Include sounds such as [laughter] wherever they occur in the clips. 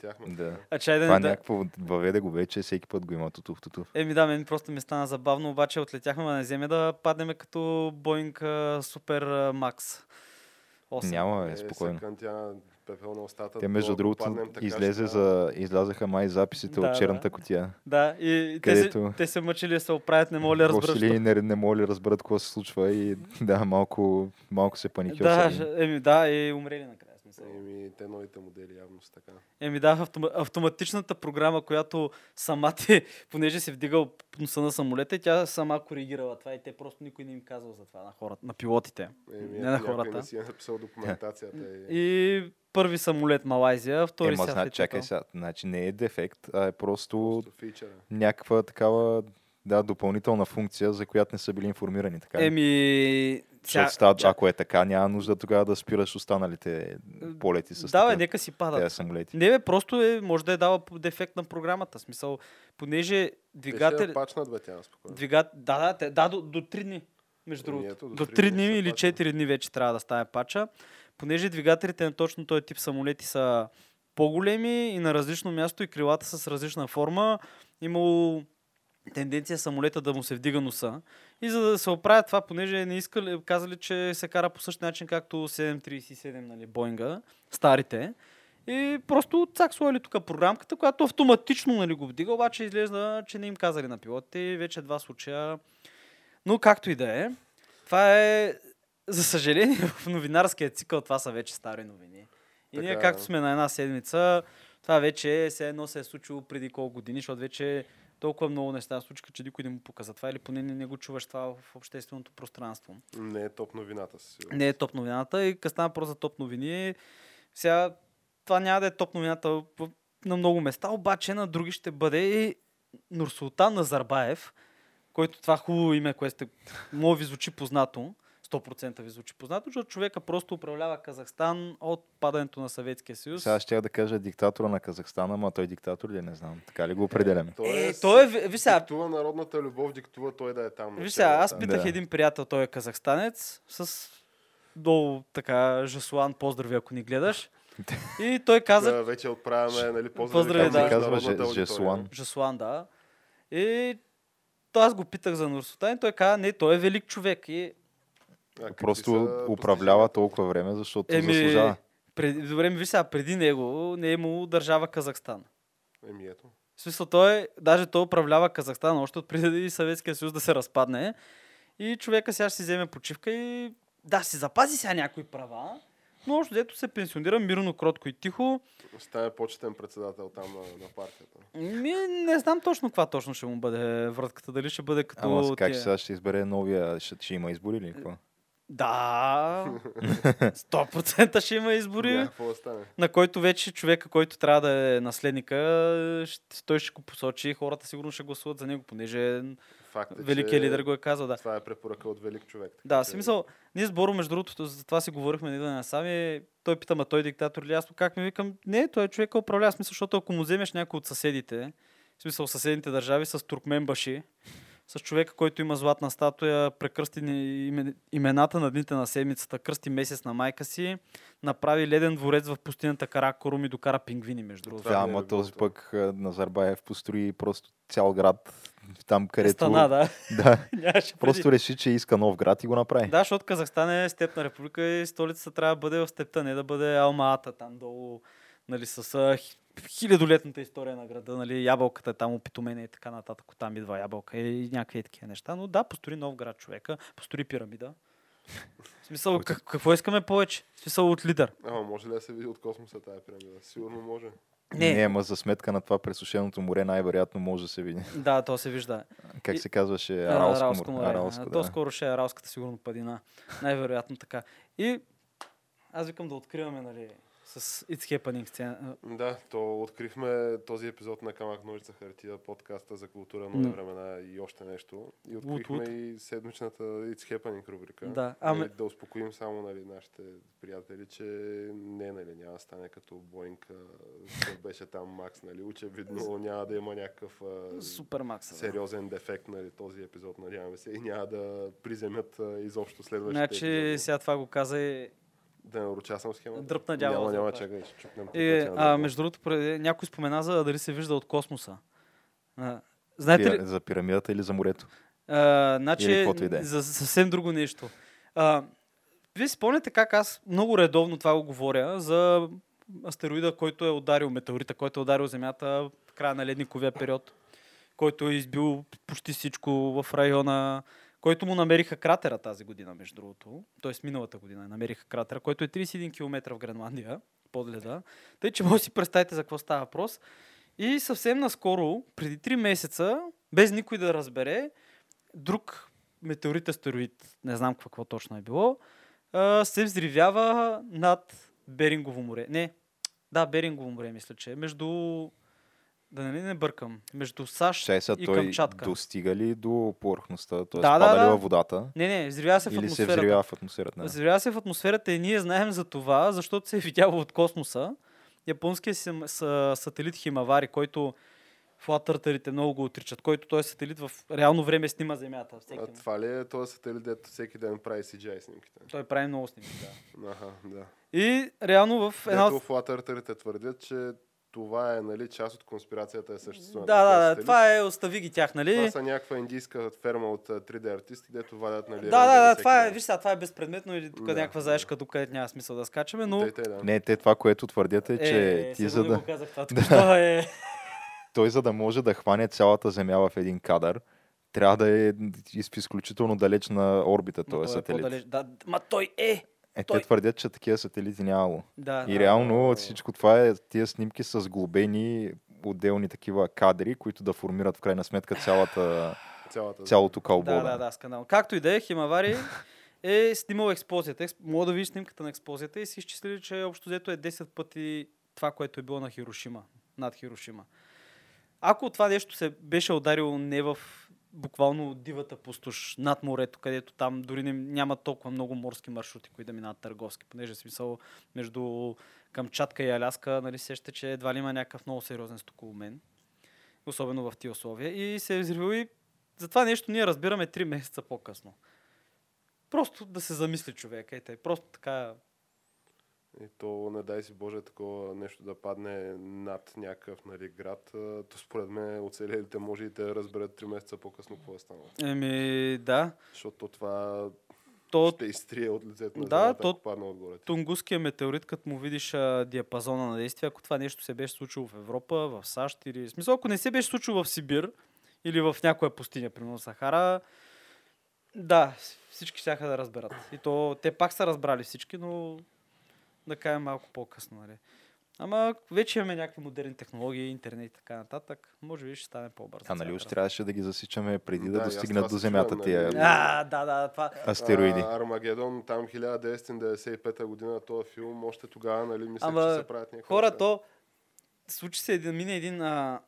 Отлетяхме. Да. А чай да Това не да... някакво въведе го вече, всеки път го има тутув, тутув. Еми да, мен просто ми стана забавно, обаче отлетяхме на земя да паднем като Боинг Супер Макс. 8. Няма, Е, е, спокойно. Съкънтя пепел на устата. Те, между другото, паднем така, излезе ще за, излязаха май записите Да, от черната да. котия. Да, и те, се, Където- те се мъчили да се оправят, не мога ли да разберат. Просто ли не, не могат ли да разберат какво се случва и да, малко, малко се Да, паникьосали. ж- еми да, и умрели накрая. Смисъл. Еми, те новите модели явно са така. Еми да, автома, автоматичната програма, която сама те, понеже се вдигал носа на самолета, тя сама коригирала това и те просто никой не им казал за това на хората, на пилотите. Еми, Не на хората. не си е написал документацията. и... И първи самолет Малайзия, втори Ема, сега зна, лети чакай сега, значи не е дефект, а е просто Просто някаква такава да, допълнителна функция, за която не са били информирани. Така? Еми, Защото става, чак- ако е така, няма нужда тогава да спираш останалите полети с да, бе, нека си падат. тези самолети. Не, бе, просто е, може да е дала по- дефект на програмата. Смисъл, понеже Двигател... двигател... Ще пачнат, бе, тя спокойно. Двигат... Да, да, те, да, до, до 3 дни. Между Еми, другото. ето, до До три 3 дни ще или пачне. 4 дни вече трябва да стане пача. Понеже двигателите на точно този тип самолети са по-големи и на различно място и крилата са с различна форма, имало тенденция самолета да му се вдига носа. И за да се оправят това, понеже не искали, казали, че се кара по същия начин, както 737, нали, Боинга, старите. И просто цак сложили тук програмката, която автоматично нали, го вдига, обаче изглежда, че не им казали на пилотите. и Вече два случая. Но както и да е, това е, за съжаление, [laughs] в новинарския цикъл това са вече стари новини. И Така ние, както сме на една седмица, това вече е, все едно се е случило преди колко години, защото вече толкова много неща се случиха, че никой не му показа това или поне не, не го чуваш това в общественото пространство. Не е топ новината си. сигурно. Не е топ новината и стана въпрос за топ новини, сега това няма да е топ новината на много места, обаче на други ще бъде и Нурсултан Назарбаев, който това хубаво име, което сте, може ви звучи познато, 100% ви звучи познато, защото човека просто управлява Казахстан от падането на Съветския съюз. Сега ще я да кажа диктатора на Казахстан, ама той диктатор ли е, не знам. Така ли го определяме? Той Е, е, той е, ви- сега, Диктува народната любов, диктува той да е там. Виж сега, аз питах Да. един приятел, той е казахстанец, с долу така Жасуан, поздрави ако ни гледаш. И той каза, Да, вече отправяме, нали, поздрави да. Казва. Жесуан. Жасуан, да. И то аз го питах за Нурсултан и той каза, не, той е велик човек. И, А Просто са управлява толкова време, защото еми, заслужава. преди, добре, ми виж сега, преди него не е имало държава Казахстан. Еми ето. В смисъл, той, е- даже той управлява Казахстан още от преди [laughs] Съветския съюз да се разпадне. И човека сега ще си вземе почивка и да, си запази сега някои права, но още дето се пенсионира мирно, кротко и тихо. Стане почетен председател там на, на партията. Ми, не знам точно каква точно ще му бъде вратката. Дали ще бъде като... Ама как тия- сега ще избере новия, ще, ще има избори или какво? Да, [laughs] 100% ще има избори, да на който вече човека, който трябва да е наследника, ще, той ще го посочи и хората сигурно ще гласуват за него, понеже Факт е, великият лидер го е казал. Да, Това е препоръка от велик човек. така да че- си мисъл, ние с Боро, между другото, за това си говорихме не да сами. Той пита, ма той е диктатор ли? Аз как ми викам, не, той е човека управлява, смисъл, защото ако му вземеш някой от съседите, в смисъл съседните държави с туркмен баши, с човека, който има златна статуя, прекръсти имената на дните на седмицата, кръсти месец на майка си, направи леден дворец в пустинята Каракорум и докара пингвини, между другото. Да, ми е ама този пък Назарбаев построи просто цял град там, където... Стана, да. да. [laughs] Просто реши, че иска нов град и го направи. Да, защото Казахстан е степна република и столицата трябва да бъде в степта, не да бъде Алма-Ата там долу, нали, с а, хилядолетната история на града, нали, ябълката е там опитомена и така нататък, там идва ябълка и някакви такива неща. Но да, построи нов град човека, построи пирамида. В смисъл, как, какво искаме повече? В смисъл от лидер. Ама може ли да се види от космоса тази пирамида? Сигурно може. Не, не, ама за сметка на това пресушеното море най-вероятно може да се види. Да, то се вижда. Как се казваше? Аралско, Аралско море. Аралско, да. То скоро ще е Аралската сигурно падина. Най-вероятно така. И аз викам да откриваме, нали, с It's Happening сцена. Да, то открихме този епизод на Камък Ножица Хартия, подкаста за култура, нови М. времена и още нещо. И открихме лут. и седмичната It's Happening рубрика. Да, ами- Нали, да успокоим само нали, нашите приятели, че не, нали, няма да стане като Боинг, беше там Макс, нали, очевидно няма да има някакъв Супер Макс. сериозен дефект нали, този епизод, надяваме се, и няма да приземят изобщо следващите Значи епизоди. сега това го каза и Да не участвам схемата. Дръпна дявола Няма, няма, чакай, ще чукнем. Е, а, между другото, някой спомена за дали се вижда от космоса. А, знаете ли, За пирамидата или за морето? А, значи, е. за съвсем друго нещо. А, вие си спомняте как аз много редовно това го говоря за астероида, който е ударил метеорита, който е ударил Земята в края на ледниковия период, който е избил почти всичко в района, който му намериха кратера тази година, между другото. Тоест миналата година намериха кратера, който е 31 км в Гренландия, под леда. Тъй, че може да си представите за какво става въпрос. И съвсем наскоро, преди 3 месеца, без никой да разбере, друг метеорит астероид, не знам какво точно е било, се взривява над Берингово море. Не, да, Берингово море, мисля, че е. Между... Да не, не бъркам. Между САЩ Чай сега и той Камчатка. достига ли до повърхността? Т.е. Да, да, пада ли да. във водата? Не, не, взривява се в Или се атмосферата. взривява в атмосферата? Да. Взривява се в атмосферата и ние знаем за това, защото се е видяло от космоса. Японският сим- са- сателит Химавари, който флатъртарите много го отричат, който той сателит в реално време снима Земята. Всеки. А това ли е този сателит, дето всеки ден прави CGI снимките? Той прави много снимки, да. Аха, да. И реално в една... Ето от- флатъртърите твърдят, че това е нали, част от конспирацията е съществуване. Да, да, да, това е, остави ги тях, нали? Това са някаква индийска ферма от а, 3D артисти, дето вадят нали, Да, да, да, това е, виж сега, това е безпредметно или тук Да, някаква заешка, тук където няма смисъл да скачаме, но... Те, те, да. Не, те това, което твърдят е, че ти за да... го казах това, [laughs] току-що е... той за да може да хване цялата Земя в един кадър, трябва да е из- изключително далеч на орбита този той е сателит. по-далеч. Да, ма той е! Е, той- те твърдят, че такива сателити нямало. Да, И да. реално всичко това е тия снимки с глобени отделни такива кадри, които да формират в крайна сметка цялата, [laughs] Цялата цялото кълбо. Да, да, да, скандал. Както и да е, Химавари е снимал експлозията. Експ- Мога да видиш снимката на експлозията и си изчислили, че общо взето е 10 пъти това, което е било на Хирошима, над Хирошима. Ако това нещо се беше ударило не в буквално дивата пустош над морето, където там дори не, няма толкова много морски маршрути, които да минават търговски, понеже смисъл между Камчатка и Аляска, нали сещате, че едва ли има някакъв много сериозен стокообмен, особено в тия условия. И се е взривил и за това нещо ние разбираме 3 месеца по-късно. Просто да се замисли човек. Ей, тъй, просто така. И то, не дай си Боже, такова нещо да падне над някакъв нали, град, то според мен оцелелите може и да разберат 3 месеца по-късно какво е станало. Еми, да. Защото това То ще изтрие от лицето на Да, земята, то- падне отгоре. Тунгуския метеорит, като му видиш а, диапазона на действие, ако това нещо се беше случило в Европа, в САЩ или... В смисъл, ако не се беше случило в Сибир или в някоя пустиня, примерно Сахара, да, всички ще да разберат. И то те пак са разбрали всички, но да кажем малко по-късно. Нали. Ама вече имаме някакви модерни технологии, интернет и така нататък. Може би ще стане по-бързо. А нали още трябваше да ги засичаме преди Да, да, достигнат до Земята чувам, тия нали? А, да, да, това. астероиди. А, Армагедон, там 1995 година, този филм, още тогава, нали, мисля, Ама, че се правят някакви Хора, неща. то случи се един, мине един а,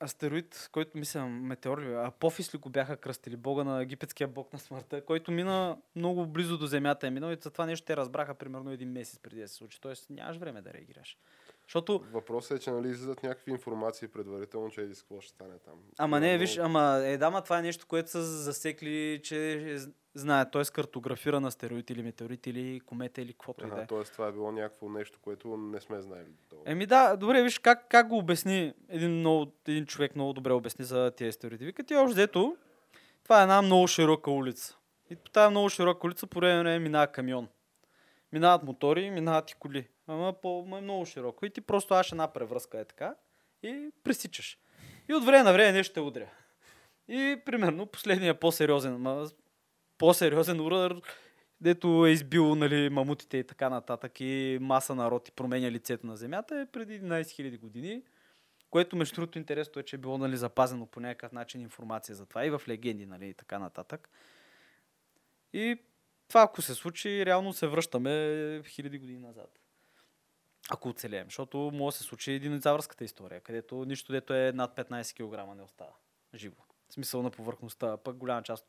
астероид, който мисля, метеор ли, Апофис ли го бяха кръстили, бога на египетския бог на смъртта, който мина много близо до земята е минал и за това нещо те разбраха примерно един месец преди да се случи. Тоест нямаш време да реагираш. Защото Въпросът е, че нали, излизат някакви информации предварително, че еди какво ще стане там. Ама не, виж, ама е, да, ма това е нещо, което са засекли, че е з- знаят, т.е. картографиран астероид или метеорит или комета или каквото и да е. т.е. това е било някакво нещо, което не сме знаели. до. Еми да, добре, виж как, как го обясни един, много, един човек много добре обясни за тези стереотипи. Вика ти общо взето, това е една много широка улица. И по тази много широка улица по време на време минава камион. Минават мотори, минават и коли. Ама по, е много широко. И ти просто аш една превръзка е така и пресичаш. И от време на време нещо те удря. И примерно последния по-сериозен, по-сериозен удар, дето е избил нали, мамутите и така нататък и маса народ и променя лицето на Земята е преди 11 000 години. Което между другото интересно е, че е било нали, запазено по някакъв начин информация за това и в легенди нали, и така нататък. И това ако се случи, реално се връщаме хиляди години назад. Ако оцелеем, защото може да се случи динозавърската история, където нищо дето е над 15 кг не остава живо. В смисъл на повърхността, пък голяма част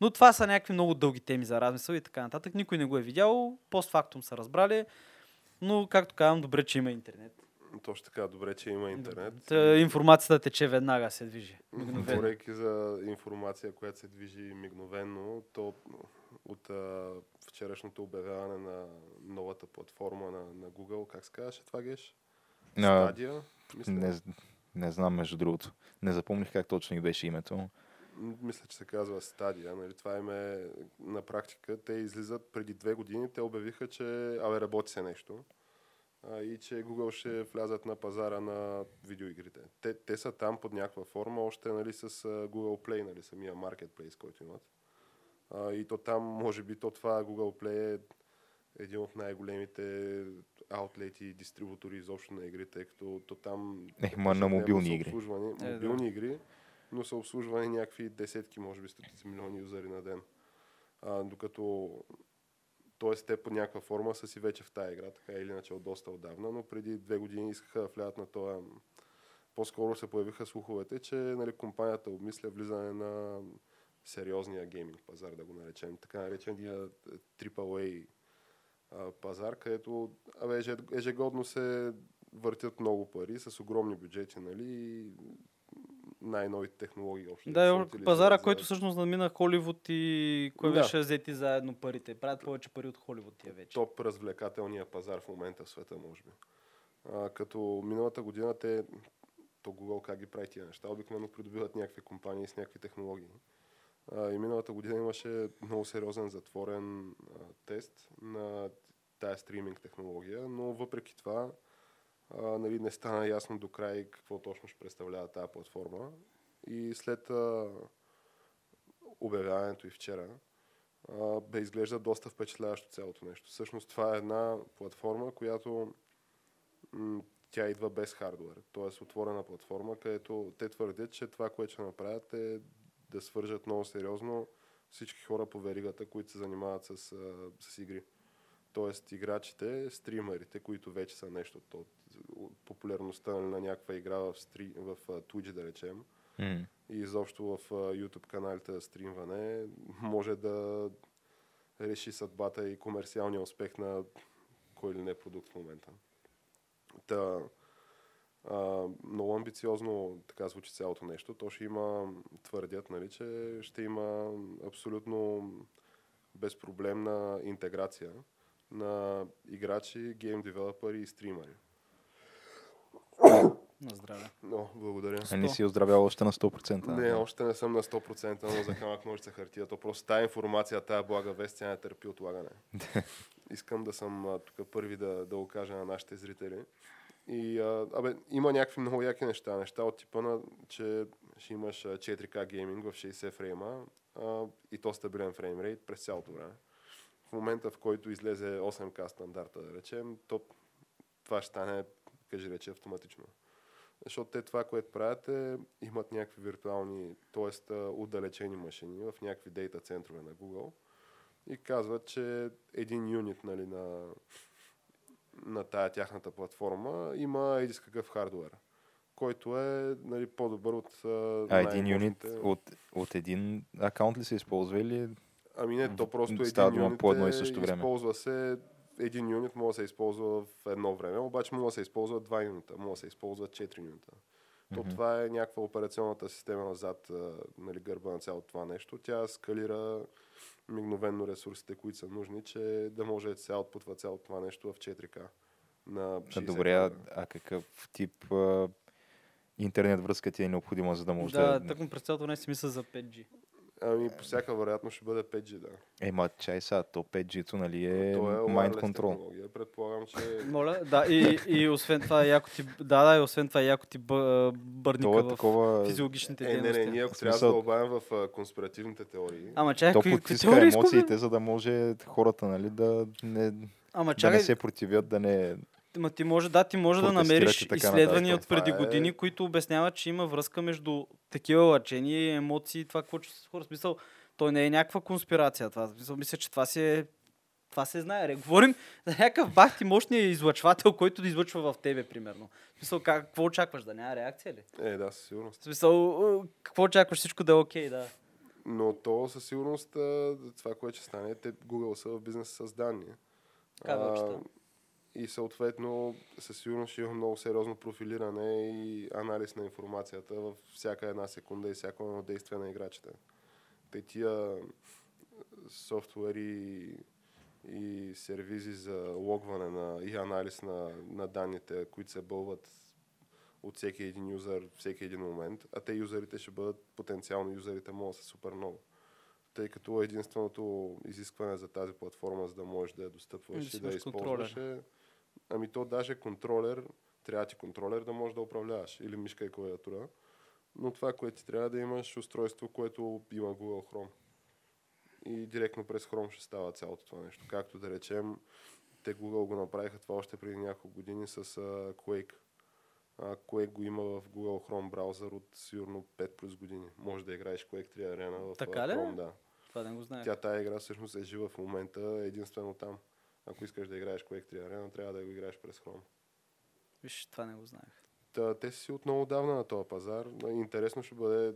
но това са някакви много дълги теми за размисъл и така нататък. Никой не го е видял, постфактум са разбрали, но както казвам, добре, че има интернет. Точно така, добре, че има интернет. Та, информацията тече веднага, се движи. Мигновено. Говорейки за информация, която се движи мигновенно, то от а, вчерашното обявяване на новата платформа на, на Google, как се казваше това геш? Стадия? Мисля, Не, не знам, между другото. Не запомних как точно и беше името. Мисля, че се казва Стадия. Нали? Това им е на практика. Те излизат преди две години. Те обявиха, че абе, работи се нещо. И че Google ще влязат на пазара на видеоигрите. Те, те са там под някаква форма, още нали, с Google Play, нали, самия marketplace, който имат. А, и то там, може би, то това Google Play е един от най-големите аутлети и дистрибутори изобщо на игри, тъй като то там Е, ма на мобилни игри. Е, да. мобилни игри, но са обслужвани някакви десетки, може би стотици милиони юзери на ден. А, докато т.е. те по някаква форма са си вече в тази игра, така или иначе от доста отдавна, но преди две години искаха да влязат на този... По-скоро се появиха слуховете, че нали, компанията обмисля влизане на сериозния гейминг пазар, да го наречем. Така наречения AAA пазар, където абе, еже- ежегодно се въртят много пари с огромни бюджети, нали, най-новите технологии общо. Да, утилизират пазара, за- който всъщност надмина Холивуд и кой Да. беше взети заедно парите. Правят повече пари от Холивуд тия вече. топ развлекателния пазар в момента в света, може би. А, като миналата година те, то Google как ги прави тия неща, обикновено придобиват някакви компании с някакви технологии. А, и миналата година имаше много сериозен затворен а, тест на тая стриминг технология, но въпреки това а, нали, не стана ясно до край какво точно ще представлява тази платформа. И след а, обявяването и вчера, а, бе изглежда доста впечатляващо цялото нещо. Всъщност това е една платформа, която м, тя идва без хардвер, т.е. отворена платформа, където те твърдят, че това, което ще направят е да свържат много сериозно всички хора по веригата, които се занимават с, с игри. Тоест играчите, стримерите, които вече са нещо от, популярността на някаква игра в, стри, в Twitch, да речем, М. и изобщо в YouTube каналите за стримване може да реши съдбата и комерциалния успех на кой или не продукт в момента. Та, а, много амбициозно така звучи цялото нещо. То ще има, твърдят, нали, че ще има абсолютно безпроблемна интеграция на играчи, гейм девелопери и стримери. На здраве. Но, благодаря. А не си оздравял още на 100%. Не, още не съм на 100%, но за камък ножица хартия. То просто тая информация, тая блага вест, тя не търпи отлагане. [laughs] Искам да съм тук първи да, да го кажа на нашите зрители. И, а, абе, има някакви много яки неща. Неща от типа на, че ще имаш а, 4K гейминг в 60 фрейма а, и то стабилен фреймрейт през цялото време. В момента, в който излезе 8K стандарта, да речем, то това ще стане, кажи рече, автоматично. Защото те това, което правят е, имат някакви виртуални, т.е. отдалечени машини в някакви дейта центрове на Google и казват, че един юнит нали, на, на тая тяхната платформа има един какъв хардвер, който е нали, по-добър от а, един юнит от, от един акаунт ли се използва или Ами не, то просто един юнит по едно и е- също време. използва се, един юнит може да се използва в едно време, обаче може да се използва два юнита, може да се използва 4 юнита. То Мгм. това е някаква операционната система назад нали, гърба на цялото това нещо. Тя скалира мигновенно ресурсите, които са нужни, че да може да се отпутва цялото това нещо в 4К. На А, 60 Добре, а, а какъв тип а, интернет връзка ти е необходима, за да може Да, да... тъкмо през цялото време си мисля за 5G. Ами по всяка вероятност ще бъде 5G, да. Ема, чай сега, то 5G-то, нали е, То е mind control. Предполагам, че Моля, да, и, и освен това яко ти, да, да, и освен това яко ти бъ, бърника е в такова... физиологичните Е, не, дейности. не, ние ако трябва да дълбавим в конспиративните теории, Ама чакай, То потиска емоциите, за да може хората, нали, да не, Ама да чакай, не се противят, да не... Ма ти може, да, ти може да намериш така изследвания от преди е- години, които обясняват, че има връзка между такива лъчения, емоции и това, какво че хора. Смисъл, той не е някаква конспирация. Това. Смисъл, мисля, че това си е това се знае. Ре. Говорим за някакъв бах ти мощния излъчвател, който да излъчва в тебе, примерно. В смисъл, как, какво очакваш? Да няма реакция ли? е, да, със сигурност. В смисъл, е, какво очакваш? Всичко да е окей, да. Но то със сигурност а, това, което ще стане, те Google са в бизнес с данни. Кабелчета. И съответно, със сигурност ще има много сериозно профилиране и анализ на информацията във всяка една секунда и всяко едно действие на играчите. Те тия софтуери и сервизи за логване на, и анализ на, на данните, които се бълват от всеки един юзър, всеки един момент, а те юзерите ще бъдат потенциално юзерите могат са супер много. Тъй като единственото изискване за тази платформа, за да можеш да я достъпваш Да и да я използваш е, ами то даже контролер, трябва ти контролер да можеш да управляваш или мишка и клавиатура. Но това, което ти трябва да имаш устройство, което има Google Chrome. И директно през Chrome ще става цялото това нещо. Както да речем, те Google го направиха това още преди няколко години с uh, Quake. Uh, Quake го има в Google Chrome браузър от сигурно 5 плюс години. Може да играеш Quake 3 Arena в Така ли? Chrome, да. Това не го знаех. Тя тая игра всъщност е жива в момента единствено там. Ако искаш да играеш Quake 3 Arena, трябва да го играеш през Chrome. Виж, това не го знаех. Та, те си от много давна на този пазар. Интересно ще бъде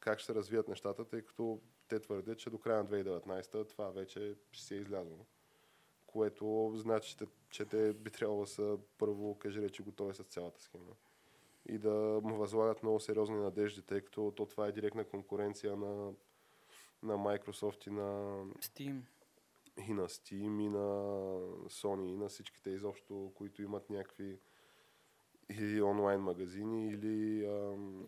как ще се развият нещата, тъй като те твърдят, че до края на 2019 това вече ще се е излязло. Което значи, че, че те би трябвало да са първо, кажи речи, готови с цялата схема. И да му възлагат много сериозни надежди, тъй като то това е директна конкуренция на, на Microsoft и на, Steam. И на Steam, и на Sony, и на всичките изобщо, които имат някакви или онлайн магазини, или ам,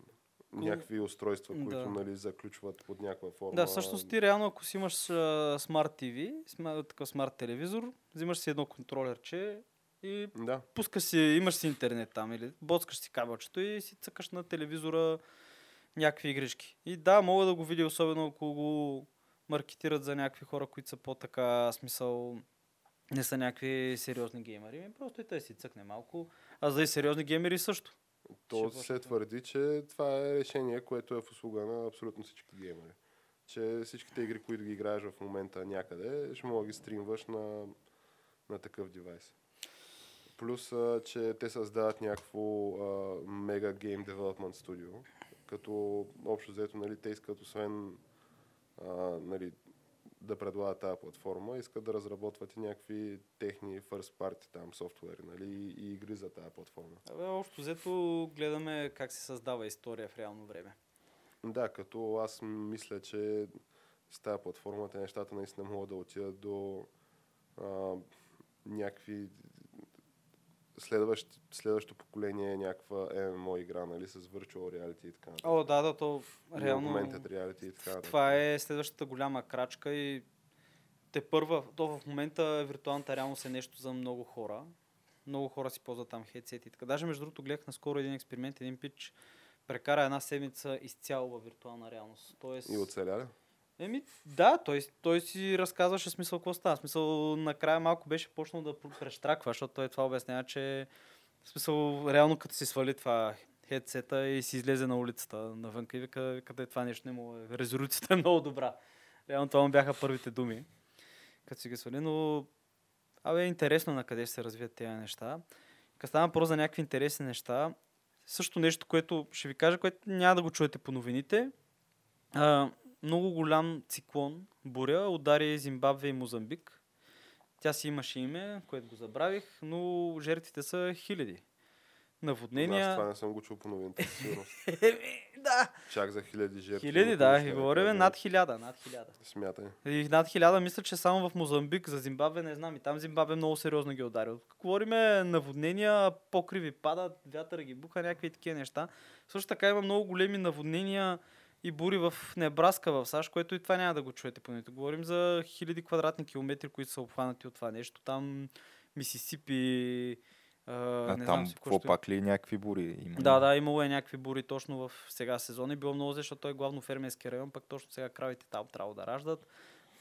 някакви устройства, които да. нали, заключват под някаква форма. Да, всъщност ти реално, ако си имаш смарт TV, такъв смарт телевизор, взимаш си едно контролерче и Да, пускаш си, имаш си интернет там или боцкаш си кабелчето и си цъкаш на телевизора някакви игрички. И да, мога да го видя, особено ако го маркетират за някакви хора, които са по-така смисъл не са някакви сериозни геймери. Ми Просто и те си цъкне малко. А за и сериозни геймери също. то Ще се почне. твърди, че това е решение, което е в услуга на абсолютно всички геймери. Че всичките игри, които ги играеш в момента някъде, ще мога да ги стримваш на, на такъв девайс. Плюс, а, че те създават някакво а, мега гейм девелопмент студио, като общо взето, нали, те искат освен а, нали, да предлагат тази платформа, искат да разработват и някакви техни first party там софтуери, нали, и, и игри за тази платформа. Абе, общо взето гледаме как се създава история в реално време. Да, като аз мисля, че с тази платформа те нещата наистина могат да отидат до а, някакви следващ, следващото поколение е някаква MMO игра, нали, с virtual reality и така. О, да, да, то реално... Augmented reality и така. Това е следващата голяма крачка и те първа, то в момента виртуалната реалност е нещо за много хора. Много хора си ползват там хедсети и така. Даже между другото гледах наскоро един експеримент, един пич прекара една седмица изцяло във виртуална реалност. Тоест, И оцеля? Еми, да, той, той си разказваше смисъл какво става. Смисъл, накрая малко беше почнал да пр- прещраква, защото той това обяснява, че смисъл, реално като си свали това хедсета и си излезе на улицата навънка и вика, вика да е това нещо не мога. Резолюцията е много добра. Реално това му бяха първите думи, като си ги свали, но абе, е интересно на къде ще се развият тези неща. Като става въпрос за някакви интересни неща, също нещо, което ще ви кажа, което няма да го чуете по новините. А, много голям циклон, буря, удари Зимбабве и Мозамбик. Тя си имаше име, което го забравих, но жертвите са хиляди. Аз Наводнения. това не съм го чул по новините. [laughs] Еми, да. Чак за хиляди жертви. Хиляди, да. И говорим над хиляда, над хиляда. Смятай. И над хиляда, мисля, че само в Мозамбик, за Зимбабве не знам. И там Зимбабве много сериозно ги е ударил. Говориме наводнения, покриви падат, вятър ги буха, някакви такива неща. Също така има много големи наводнения и бури в Небраска, в САЩ, което и това няма да го чуете по нито. Говорим за хиляди квадратни километри, които са обхванати от това нещо. Там Мисисипи, а, А не знам там какво пак ли някакви бури има? Да, да, имало е някакви бури точно в сега сезон и било много, зле, защото той е главно фермерски район, пък точно сега кравите там трябва да раждат.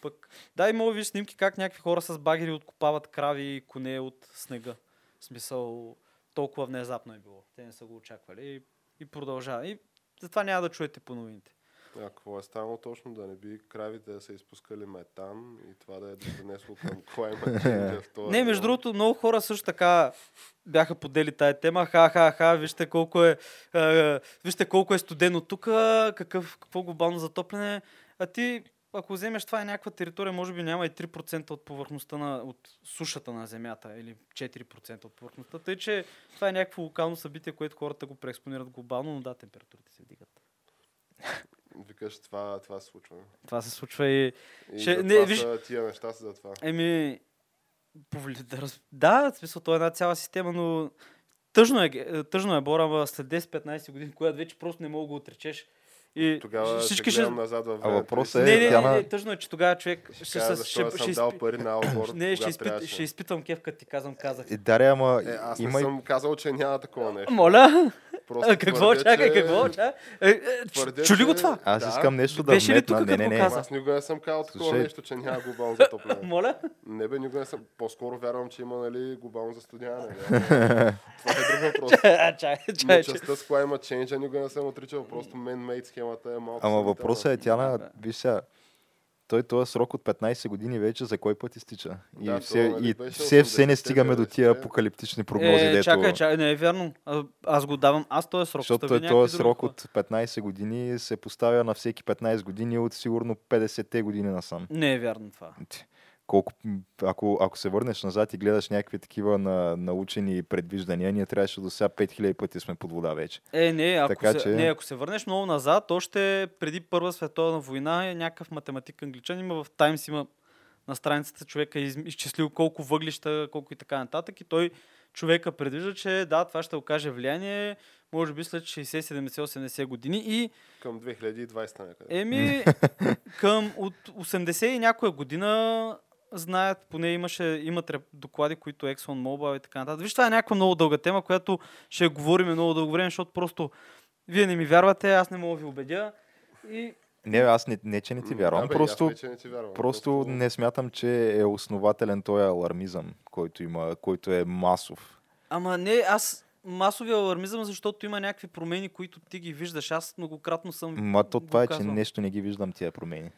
Пък, да, имало виж снимки как някакви хора с багери откопават крави и коне от снега. В смисъл, толкова внезапно е било. Те не са го очаквали и, и продължава. И затова няма да чуете по новините. А какво е станало точно? Да не би кравите да са изпускали метан и това да е допринесло към climate change [laughs] в този Не, между другото, много хора също така бяха подели тая тема. Ха, ха, ха, вижте колко е, е, вижте колко е студено тук, какъв, какво глобално затопляне. А ти, ако вземеш това е някаква територия, може би няма и 3% от повърхността на, от сушата на Земята или 4% от повърхността. Тъй, че това е някакво локално събитие, което хората го преекспонират глобално, но да, температурите се вдигат. Викаш, това, това се случва. Това се случва и... И Ще- не, това виж- са тия неща са за това. Еми, повли- да, раз- да, в смисъл, то е една цяла система, но тъжно е, ге- тъжно е Бора, след 10-15 години, когато вече просто не мога да го отречеш. И Тогава всички ще назад във А времето. въпросът е, Не, не, не, не, тъжно е, че тогава човек Ще, ще, кажа, ще, ще, съм ще, дал изпи- пари на Албор, [clears throat] не, ще, изпит, трябваше. ще изпитам кеф, като ти казвам, казах. Е, Даре, ама Е, аз не има и съм казал, че няма такова нещо. Моля? Просто А, какво? твърдя, Чакай, че- какво? Чакай. Е, е, твърдя, чули го това? Аз Да. искам нещо да Беше ли тук, Не, не, го не. каза? Аз никога не съм казал такова Слушай. нещо, че няма глобално затопляне. [laughs] Моля? Не бе, никога не съм. По-скоро вярвам, че има нали, глобално застудяване. [laughs] Това е друг въпрос. Чакай. че- частта с climate change никога не съм отричал. Просто man-made схемата е малко. Ама въпросът е, тя на... Да. Виж сега, той този срок от 15 години вече за кой път изтича. И, Да, все, и все, все не 80-те, стигаме до тия 90-те. апокалиптични прогнози, Е, дето... чакай, чакай, не е вярно. А, аз го давам, аз този срок. Защото той този срок от 15 години се поставя на всеки 15 години от сигурно 50-те години насам. Не е вярно това. Колко, ако, ако се върнеш назад и гледаш някакви такива на, научени предвиждания, ние трябваше до сега 5000 пъти сме под вода вече. Е, не, ако, Така се, че- не, ако се върнеш много назад, още преди Първа световна война е някакъв математик англичан. Има в Таймс, има на страницата човека е из- изчислил колко въглища, колко и така нататък. И той човека предвижда, че да, това ще окаже влияние, може би след 60, 70, 80 години. И Към 2020 някъде. Еми, [laughs] към от 80 и някоя година знаят, поне имаше, имат доклади, които Exxon Mobil и така нататък. Виж, това е някаква много дълга тема, която ще говорим много дълго време, защото просто вие не ми вярвате, аз не мога да ви убедя. И Не, аз не, не че не ти вярвам, Да, бе, просто, аз вече не ти вярвам. просто не смятам, че е основателен този алармизъм, който, има, който е масов. Ама не, аз масовия алармизъм, защото има някакви промени, които ти ги виждаш. Аз многократно съм Ма то това е, че нещо не ги виждам тия промени.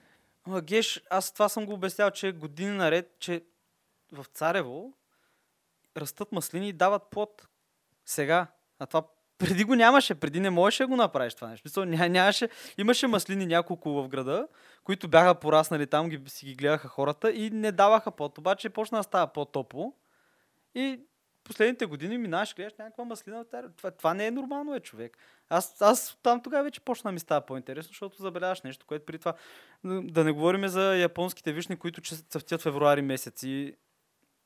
Геш, аз това съм го обяснял, че години наред, че в Царево растат маслини и дават плод. Сега. А това преди го нямаше, преди не можеше да го направиш това нещо. Мисъл, ня, нямаше, имаше маслини няколко в града, които бяха пораснали там, ги, си ги гледаха хората и не даваха плод. Обаче почна да става по-топло и последните години минаваш, гледаш някаква маслина. Това, това не е нормално, е човек. Аз, аз там тогава вече почна ми става по-интересно, защото забеляваш нещо, което при това Да не говорим за японските вишни, които цъфтят февруари месец и,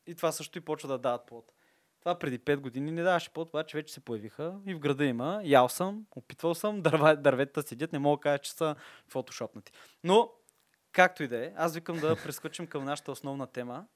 и това също и почва да дават плод. Това преди 5 години не даваше плод, обаче вече се появиха и в града има. Ял съм, опитвал съм, дърва, дърветата седят, не мога да кажа, че са фотошопнати. Но, както и да е, аз викам да прескочим към нашата основна тема,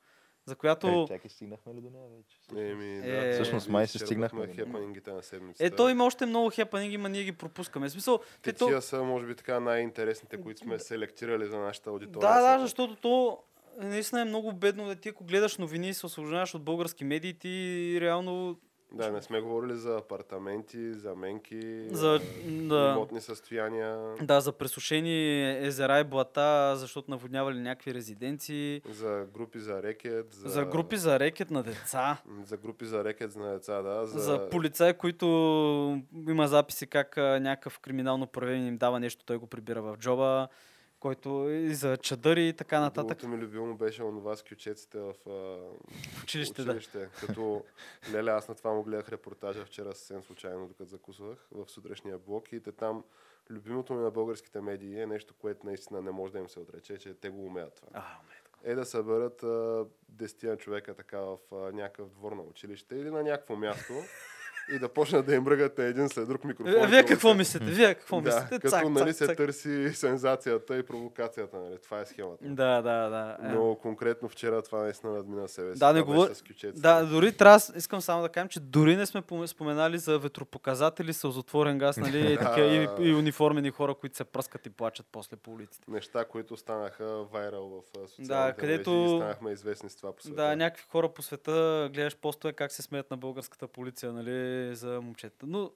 за която... чакай, стигнахме ли до нея вече? Еми, да, Е, Всъщност май се стигнахме. хепанингите на седмицата. Е, то има още много хепанинги, ма ние ги пропускаме. В смисъл, Те те, то... тия са, може би, така най-интересните, които сме селектирали за нашата аудитория. Да, да, защото то наистина е много бедно да ти, ако гледаш новини и се освобождаваш от български медии, ти реално Да, не сме говорили за апартаменти, за менки, за, да, имотни състояния, да, за пресушени езера и блата, защото наводнявали някакви резиденции, за групи за рекет, за, за групи за рекет на деца, за групи за рекет на деца, да. за, За, полицаи, които има записи как някакъв криминално проявен им дава нещо, той го прибира в джоба, който и за чадъри и така нататък. Другото ми любимо беше онова с кючеците в а, В училище, да. училище. Като, леле, аз на това му гледах репортажа вчера съвсем случайно, докато закусвах в сутрешния блок и те там любимото ми на българските медии е нещо, което наистина не може да им се отрече, че те го умеят това. А, Е да съберат десетина човека така в а, някакъв двор на училище или на някакво място [laughs] и да почнат да им мръгат на един след друг микрофон. Вие какво мислите? Вие какво Да, мислите? като Цак, нали, цак, се цак. търси сензацията и провокацията, нали? това е схемата. Да, да, да. е. Но конкретно вчера това наистина надмина себе си. Да, не Това говор- беше с кючеците. Да, дори трябва, искам само да кажем, че дори не сме пом- споменали за ветропоказатели, сълзотворен газ, нали, [laughs] и, такива, и, и униформени хора, които се пръскат и плачат после по улиците. Неща, които станаха вайрал в социалните Да, мрежи където- и станахме известни с това по света. Да, някакви хора по света гледаш постове как се смеят на българската полиция, нали, за момчета. Но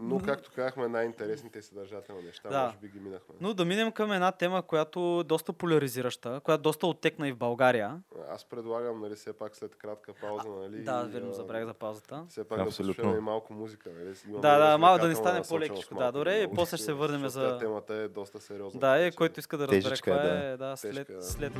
Но, както казахме, най-интересните и съдържателни неща, Да. може би ги минахме. Но да минем към една тема, която е доста поляризираща, която доста оттекна и в България. Аз предлагам, нали, все пак след кратка пауза, нали... Да, верно, забравях за паузата. Все пак Абсолютно. да послушаме и малко музика, нали? Имаме Да, да, малко да развлекателна стане по-лекичко. Да, добре, и после ще се върнем за- Темата е доста сериозна. Да, е, който иска да разбере Тежичка каква е, е, да, след, да. след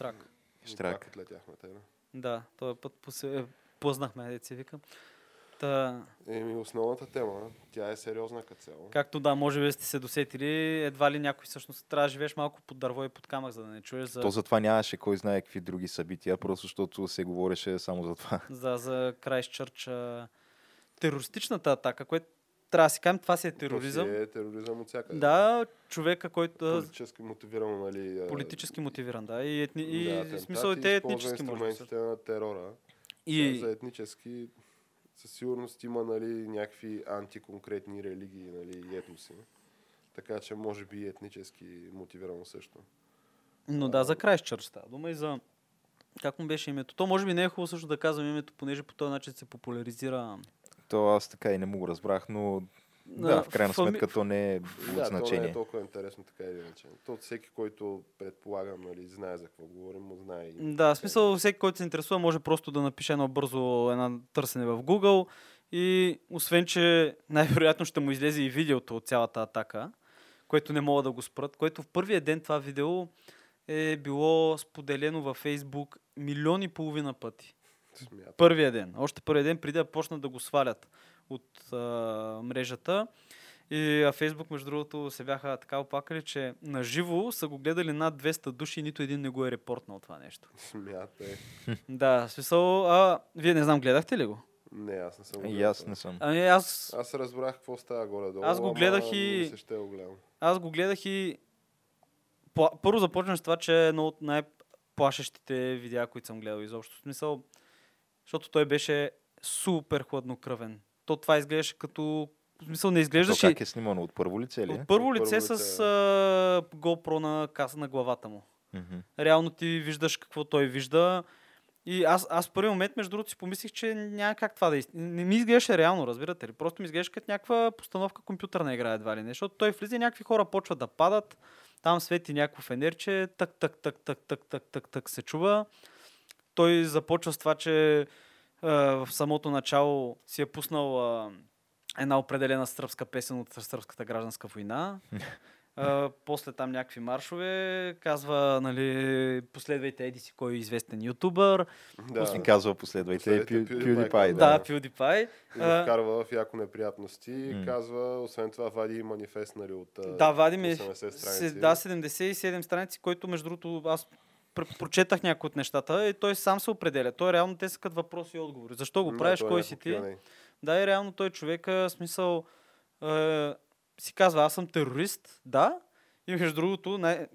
штрак. Штрак. Пак отлетяхме, тъй, да. Да, този път посе... познахме, деца си вика. Та, Еми, основната тема, тя е сериозна като цяло. както да, може би сте се досетили, едва ли някой всъщност трябва да живееш малко под дърво и под камък, за да не чуеш за, То затова нямаше кой знае какви други събития, просто защото се говореше само за това. за, за Крайстчърч. а, Терористичната атака, което трябва да си кажем, това си е тероризъм. То си е тероризъм от всякъде. Да, човека, който а, Политически мотивирано, нали... а, политически мотивиран, да. И, етни, и да, в атентати, смисъл и те етнически може да са. на терора. И, За етнически със сигурност има нали, някакви антиконкретни религии нали, и етноси. Така че може би и етнически мотивирано също. но да, за Крайстчърч става дума и за... Как му беше името? То може би не е хубаво също да казвам името, понеже по този начин се популяризира. То аз така и не му го разбрах, но На да, в крайна фами- сметка то не е от Да, то не значение. е толкова интересно така или иначе. То всеки, който предполагам, нали, знае за какво говорим, му знае и... Да, в смисъл всеки, който се интересува, може просто да напише едно бързо едно търсене в Google и освен, че най-вероятно ще му излезе и видеото от цялата атака, което не могат да го спрат, което в първия ден това видео е било споделено във Facebook милиони и половина пъти. Смятам. Първия ден. Още първия ден, преди да почнат да го свалят от а, мрежата. И а, Фейсбук, между другото, се бяха така оплакали, че на живо са го гледали над 200 души и нито един не го е репортнал това нещо. Смятай. [laughs] Да, в смисъл, а, вие не знам, гледахте ли го? Не, аз не съм И гледал аз не съм. Ами аз, Аз разбрах какво става горе-долу. Аз го ама гледах не и- се ще го гледам. аз го гледах и пла- първо започнем с това, че е едно от най-плашещите видеа, които съм гледал изобщо. В смисъл, защото той беше супер хладнокръвен. То това изглеждаше като... В смисъл не То изглеждаше... как е снимано? От първо лице ли? е? От първо От лице първо с лице, а, GoPro на каса на главата му. Мгм. Реално ти виждаш какво той вижда. И аз, аз в първи момент, между другото, си помислих, че няма как това да из... Не ми изглеждаше реално, разбирате ли? Просто ми изглеждаше като някаква постановка компютърна игра едва ли не. Защото той влиза и някакви хора почват да падат. Там свети някакво фенерче, так, так, так, так, так, так, так, так се чува. Той започва с това, че а, в самото начало си е пуснал а, една определена сръбска песен от сръбската гражданска война. А, [laughs] после там някакви маршове, казва, нали, последвайте еди си кой е известен ютубър. Да. И казва последвайте и Последвайте Пю- PewDiePie, PewDiePie. Да, Да. PewDiePie. И го вкарва в яко неприятности. М. Казва, освен това, вади манифест, нали, от Да, вадим 80 се- страници. да, 77 страници, който между другото аз прочетах някои от нещата и той сам се определя. Той реално те са като въпроси и отговори. Защо го правиш, е кой си ти? Да, и реално той човека, в смисъл, е, си казва, аз съм терорист, да. И между другото, най-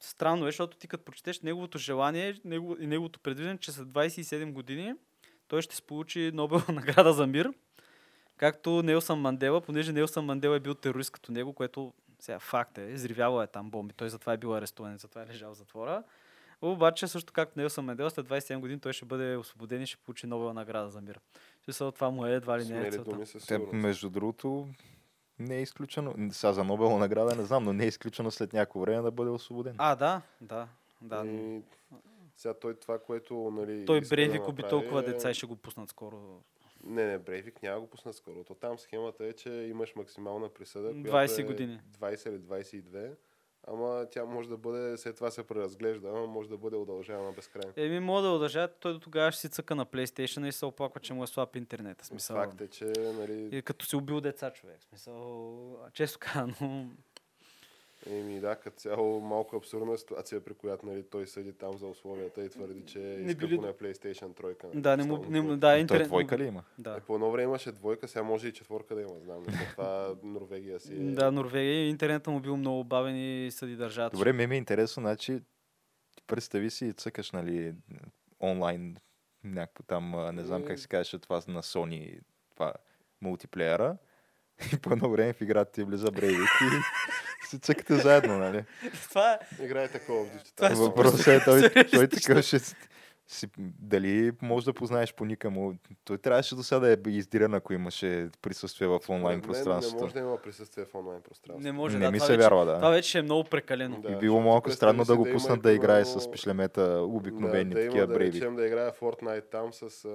странно е, защото ти като прочетеш неговото желание него, и неговото предвиждане, че след 27 години той ще се получи Нобел [laughs] награда за мир. Както Нелсън Мандела, понеже Нелсън Мандела е бил терорист като него, което сега факт е, изривявал е там бомби. Той затова е бил арестуван, затова е лежал в затвора. Обаче, също както Нелсън Мандела, след 27 години той ще бъде освободен и ще получи Нобел награда за мир. Смисъл, това му е едва ли не е целта. Те, между другото, не е изключено. Сега за Нобелова награда не знам, но не е изключено след някакво време да бъде освободен. А, да, да, да. И сега той това, което нали, Той Брейвик да уби толкова е- деца и ще го пуснат скоро. Не, не, Брейвик няма го пусна скоро. То там схемата е, че имаш максимална присъда, която 20 е години. 20 или 22, ама тя може да бъде, след това се преразглежда, ама може да бъде удължавана безкрайно. Еми, мога да удържат, той до тогава ще си цъка на PlayStation и се оплаква, че му е слаб интернет. В Смисъл, Факт е, че нали, и като си убил деца човек. Смисъл, често казано. Еми да, като цяло малко абсурдна ситуация, при която нали, той съди там за условията и твърди, че Не иска били- поне PlayStation 3. нали, Да, не му, не, му- да, Той интернет. двойка ли има? Да. Е, по едно време имаше двойка, сега може и четворка да има, знам. Мисля, това Норвегия си е. Да, Норвегия. Интернетът му бил много бавен и съди държавата. Добре, ме ми е интересно, значи, представи си и цъкаш, нали, онлайн, някакво там, не знам как се казваше това на Sony, това мултиплеера. [laughs] И по едно време в играта ти влиза Брейвик и се цъкате заедно, нали? [laughs] Това е Играе такова в е Въпросът е, той, той такъв ще си, дали може да познаеш по ника му. Той трябваше до сега да е издиран, ако имаше присъствие в онлайн Не пространството. може да има присъствие в онлайн пространството. не може Не да. ми се вече, вярва, да. Това вече е много прекалено. Да, И било малко представи странно да го има, пуснат да играе с пишлемета, обикновени, да, да такива има, да брейви. речем, да играе Fortnite там с, а,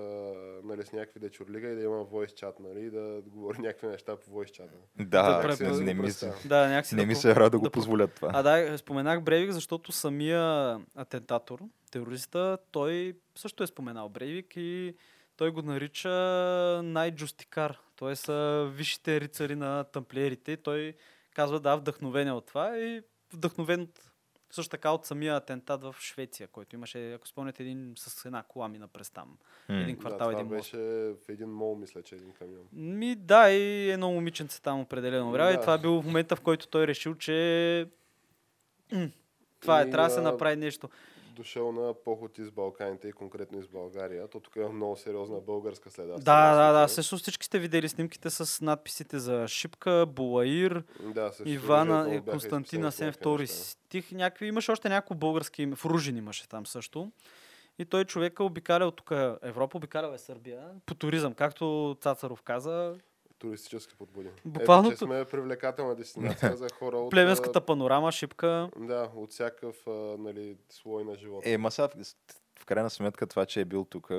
нали, с някакви дечурлига и да има voice chat, нали, да говори някакви неща по voice chat. Да, Да, преп- не, не, го ми, представя. Да, не да ми се вярва да го да по- позволят това. А да, споменах Брейвик, защото самия атентатор, терориста, той също е споменал Брейвик и той го нарича най-джустикар. Са висшите рицари на тамплиерите. Той казва да, вдъхновен е от това и вдъхновен от, също така от самия атентат в Швеция, който имаше, ако спомняте, един с една кола мина през там. М. Един Да, квартал, това един мост. беше в един мол, мисля, че един камион. Ми да, и едно момиченце там определено време. И Да. това е бил в момента, в който той решил, че това е, И, трябва да се направи нещо. Дошъл на поход из Балканите и конкретно из България. То тук има много сериозна българска следа. в Да, да, да. Също всички сте видели снимките с надписите за Шипка, Булаир, Да, също Ивана оръжието и Константина Сен втори стих. Някакви, имаше още няколко български име. Фружин имаше там също. И той човека обикалял тук Европа, обикалял е Сърбия. По туризъм, както Цацаров каза. Туристически подбуди. Буквално Ето, сме привлекателна дестинация за хора от... Плевенската панорама, Шипка. Да, от всякакъв нали, слой на живота. Е, ма сега, в крайна сметка това, че е бил тук,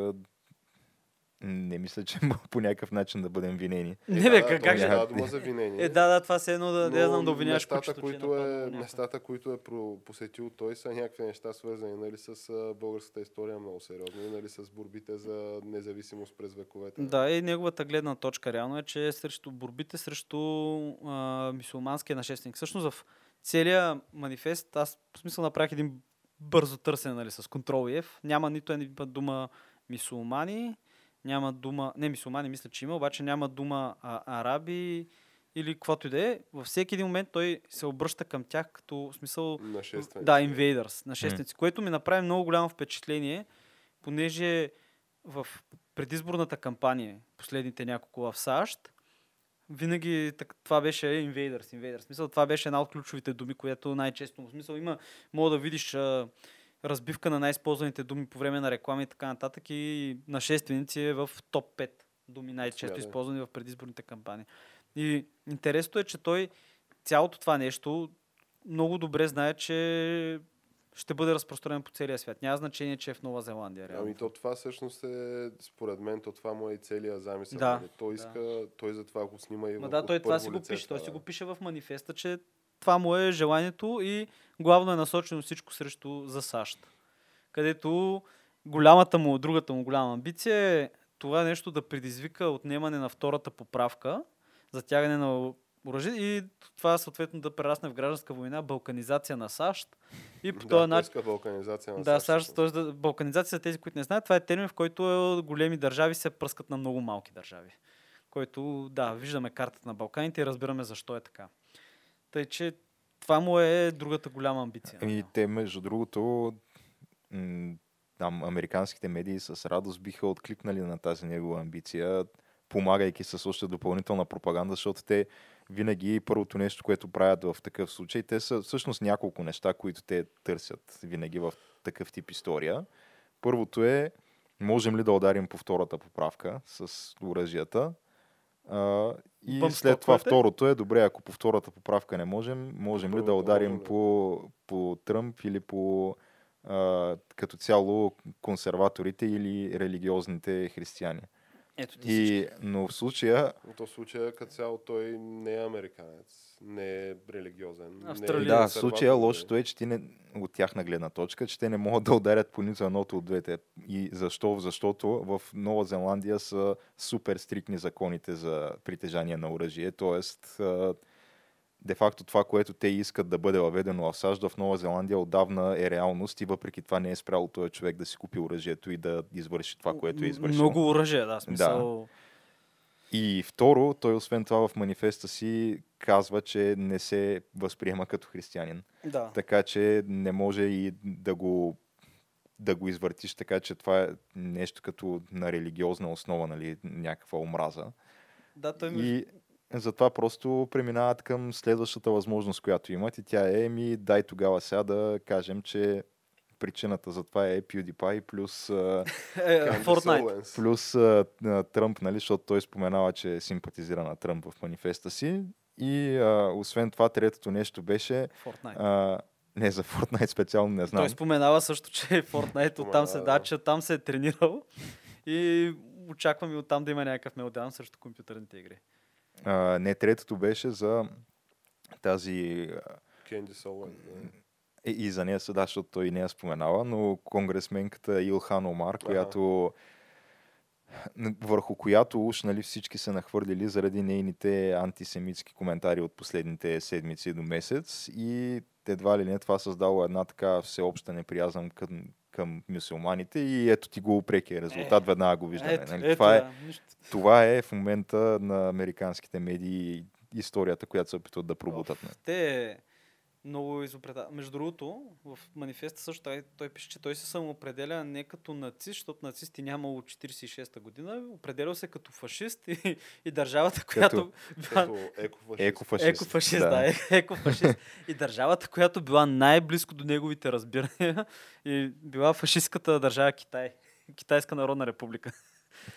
не мисля, че по някакъв начин да бъдем винени. Не, да, бе, да, как, не ще... дума за винение. Е, да, да, това се едно да, да, Но знам да обвиняваш местата, кучето, че които е, местата, които е про- посетил той, са някакви неща свързани нали, с българската история много сериозно, и, нали, с борбите за независимост през вековете. Да, и неговата гледна точка реално е, че е срещу борбите срещу а, мисулманския нашественик. Всъщност в целия манифест аз в смисъл направих един бързо търсене нали, с контрол F. Няма нито една дума мисулмани, няма дума, не мисулмани мисля, че има, обаче няма дума а, араби или каквото и да е. Във всеки един момент той се обръща към тях като смисъл Нашествени. да, Invaders, нашественици, което ми направи много голямо впечатление, понеже в предизборната кампания, последните няколко в САЩ, винаги так, това беше Invaders. В Смисъл, това беше една от ключовите думи, която най-често в смисъл има, мога да видиш а, разбивка на най-използваните думи по време на реклами и така нататък и нашественици е в топ 5 думи най-често използвани в предизборните кампании. И интересното е, че той цялото това нещо много добре знае, че ще бъде разпространен по целия свят. Няма значение, че е в Нова Зеландия. Реално. Ами то това всъщност е, според мен, то това му е и целият замисъл. Да, нали. Той да. иска, той затова го снима и Ма да, той това си го лице пише. Той това, си да. го пише в манифеста, че това му е желанието и главно е насочено всичко срещу за САЩ. Където голямата му, другата му голяма амбиция е това нещо да предизвика отнемане на втората поправка, затягане на оръжие и това съответно да прерасне в гражданска война, балканизация на САЩ и по Да, този начин балканизация на Да, САЩ. САЩ, т.е. балканизация за тези, които не знаят, това е термин, в който е, големи държави се пръскат на много малки държави. Който, да, виждаме картата на Балканите и разбираме защо е така. Тъй, че това му е другата голяма амбиция. Ами те, между другото, там американските медии с радост биха откликнали на тази негова амбиция, помагайки с още допълнителна пропаганда, защото те винаги първото нещо, което правят в такъв случай, те са всъщност няколко неща, които те търсят винаги в такъв тип история. Първото е, можем ли да ударим по втората поправка с оръжията? А, и Бъм след това второто е, добре, ако по втората поправка не можем, можем ли да ударим по, по Тръмп или по а, като цяло консерваторите или религиозните християни. Ето ти. И, но в случая, Но то в случая като цяло той не е американец, не е религиозен. не е да, в случая е. лошото е, че ти не, от тяхна гледна точка, че те не могат да ударят по нито едното от двете. И защо? Защото в Нова Зеландия са супер стрикни законите за притежание на оръжие. Тоест, а, де-факто това, което те искат да бъде въведено в САЩ, в Нова Зеландия отдавна е реалност и въпреки това не е спряло този човек да си купи оръжието и да извърши това, което е извършил. Много оръжие, да, смисъл. И второ, той освен това в манифеста си казва, че не се възприема като християнин. Да. Така че не може и да го да го извъртиш, така че това е нещо като на религиозна основа, нали, някаква омраза. Да, той ми... И затова просто преминават към следващата възможност, която имат и тя е ми дай тогава сега да кажем, че причината за това е PewDiePie плюс, Е, Candace Fortnite. Плюс Тръмп, нали, защото той споменава, че симпатизира на Тръмп в манифеста си. И а, освен това, третото нещо беше Fortnite. а, не за Fortnite специално не знам. Той споменава също, че Fortnite оттам се Споменава, да, да. че там се е тренирал и очаквам и оттам да има някакъв мелдаун срещу компютърните игри. А, не, третото беше за тази... Candice Owens. да. е, И за нея се да, защото той не я споменава, но конгресменката Илхан Омар, която върху която уж нали, всички са нахвърлили заради нейните антисемитски коментари от последните седмици до месец и едва ли не това създало една така всеобща неприязъм към, към мюсюлманите и ето ти го прекия резултат, веднага го виждаме. Ето, нали? ето, това, е, нищо. това е в момента на американските медии историята, която се опитват да пробутат. нали? Те много изопрета. Между другото, в манифеста също той, той пише, че той се самоопределя не като нацист, защото нацисти нямало 46-та година, определял се като фашист и, и държавата, която била Като екофашист. Екофашист. Екофашист, да, да [laughs] екофашист. И държавата, която била най-близко до неговите разбирания и била фашистката държава Китай. Китайска народна република.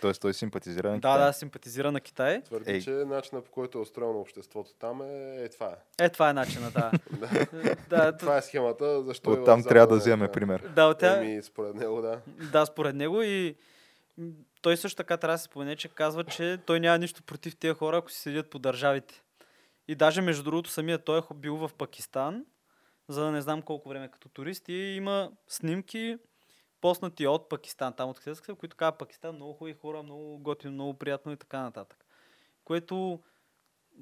Тоест той симпатизира на Да, Китай. да, симпатизира на Китай. Твърди, Ей. че начинът по който е устроено обществото там е, е това. е. Е, това е начина, да. Да. [laughs] да, Това е схемата, защо От е там в трябва да Западна вземе пример. да, от тя, Еми, според него, да. Да, според него и той също така трябва да се спомене, че казва, че той няма нищо против тези хора, ако си седят по държавите. И даже между другото самия той е бил в Пакистан, за да не знам колко време като турист и има снимки поснати от Пакистан, там от са, които казват Пакистан, много хубави хора, много готино, много приятно и така нататък. Което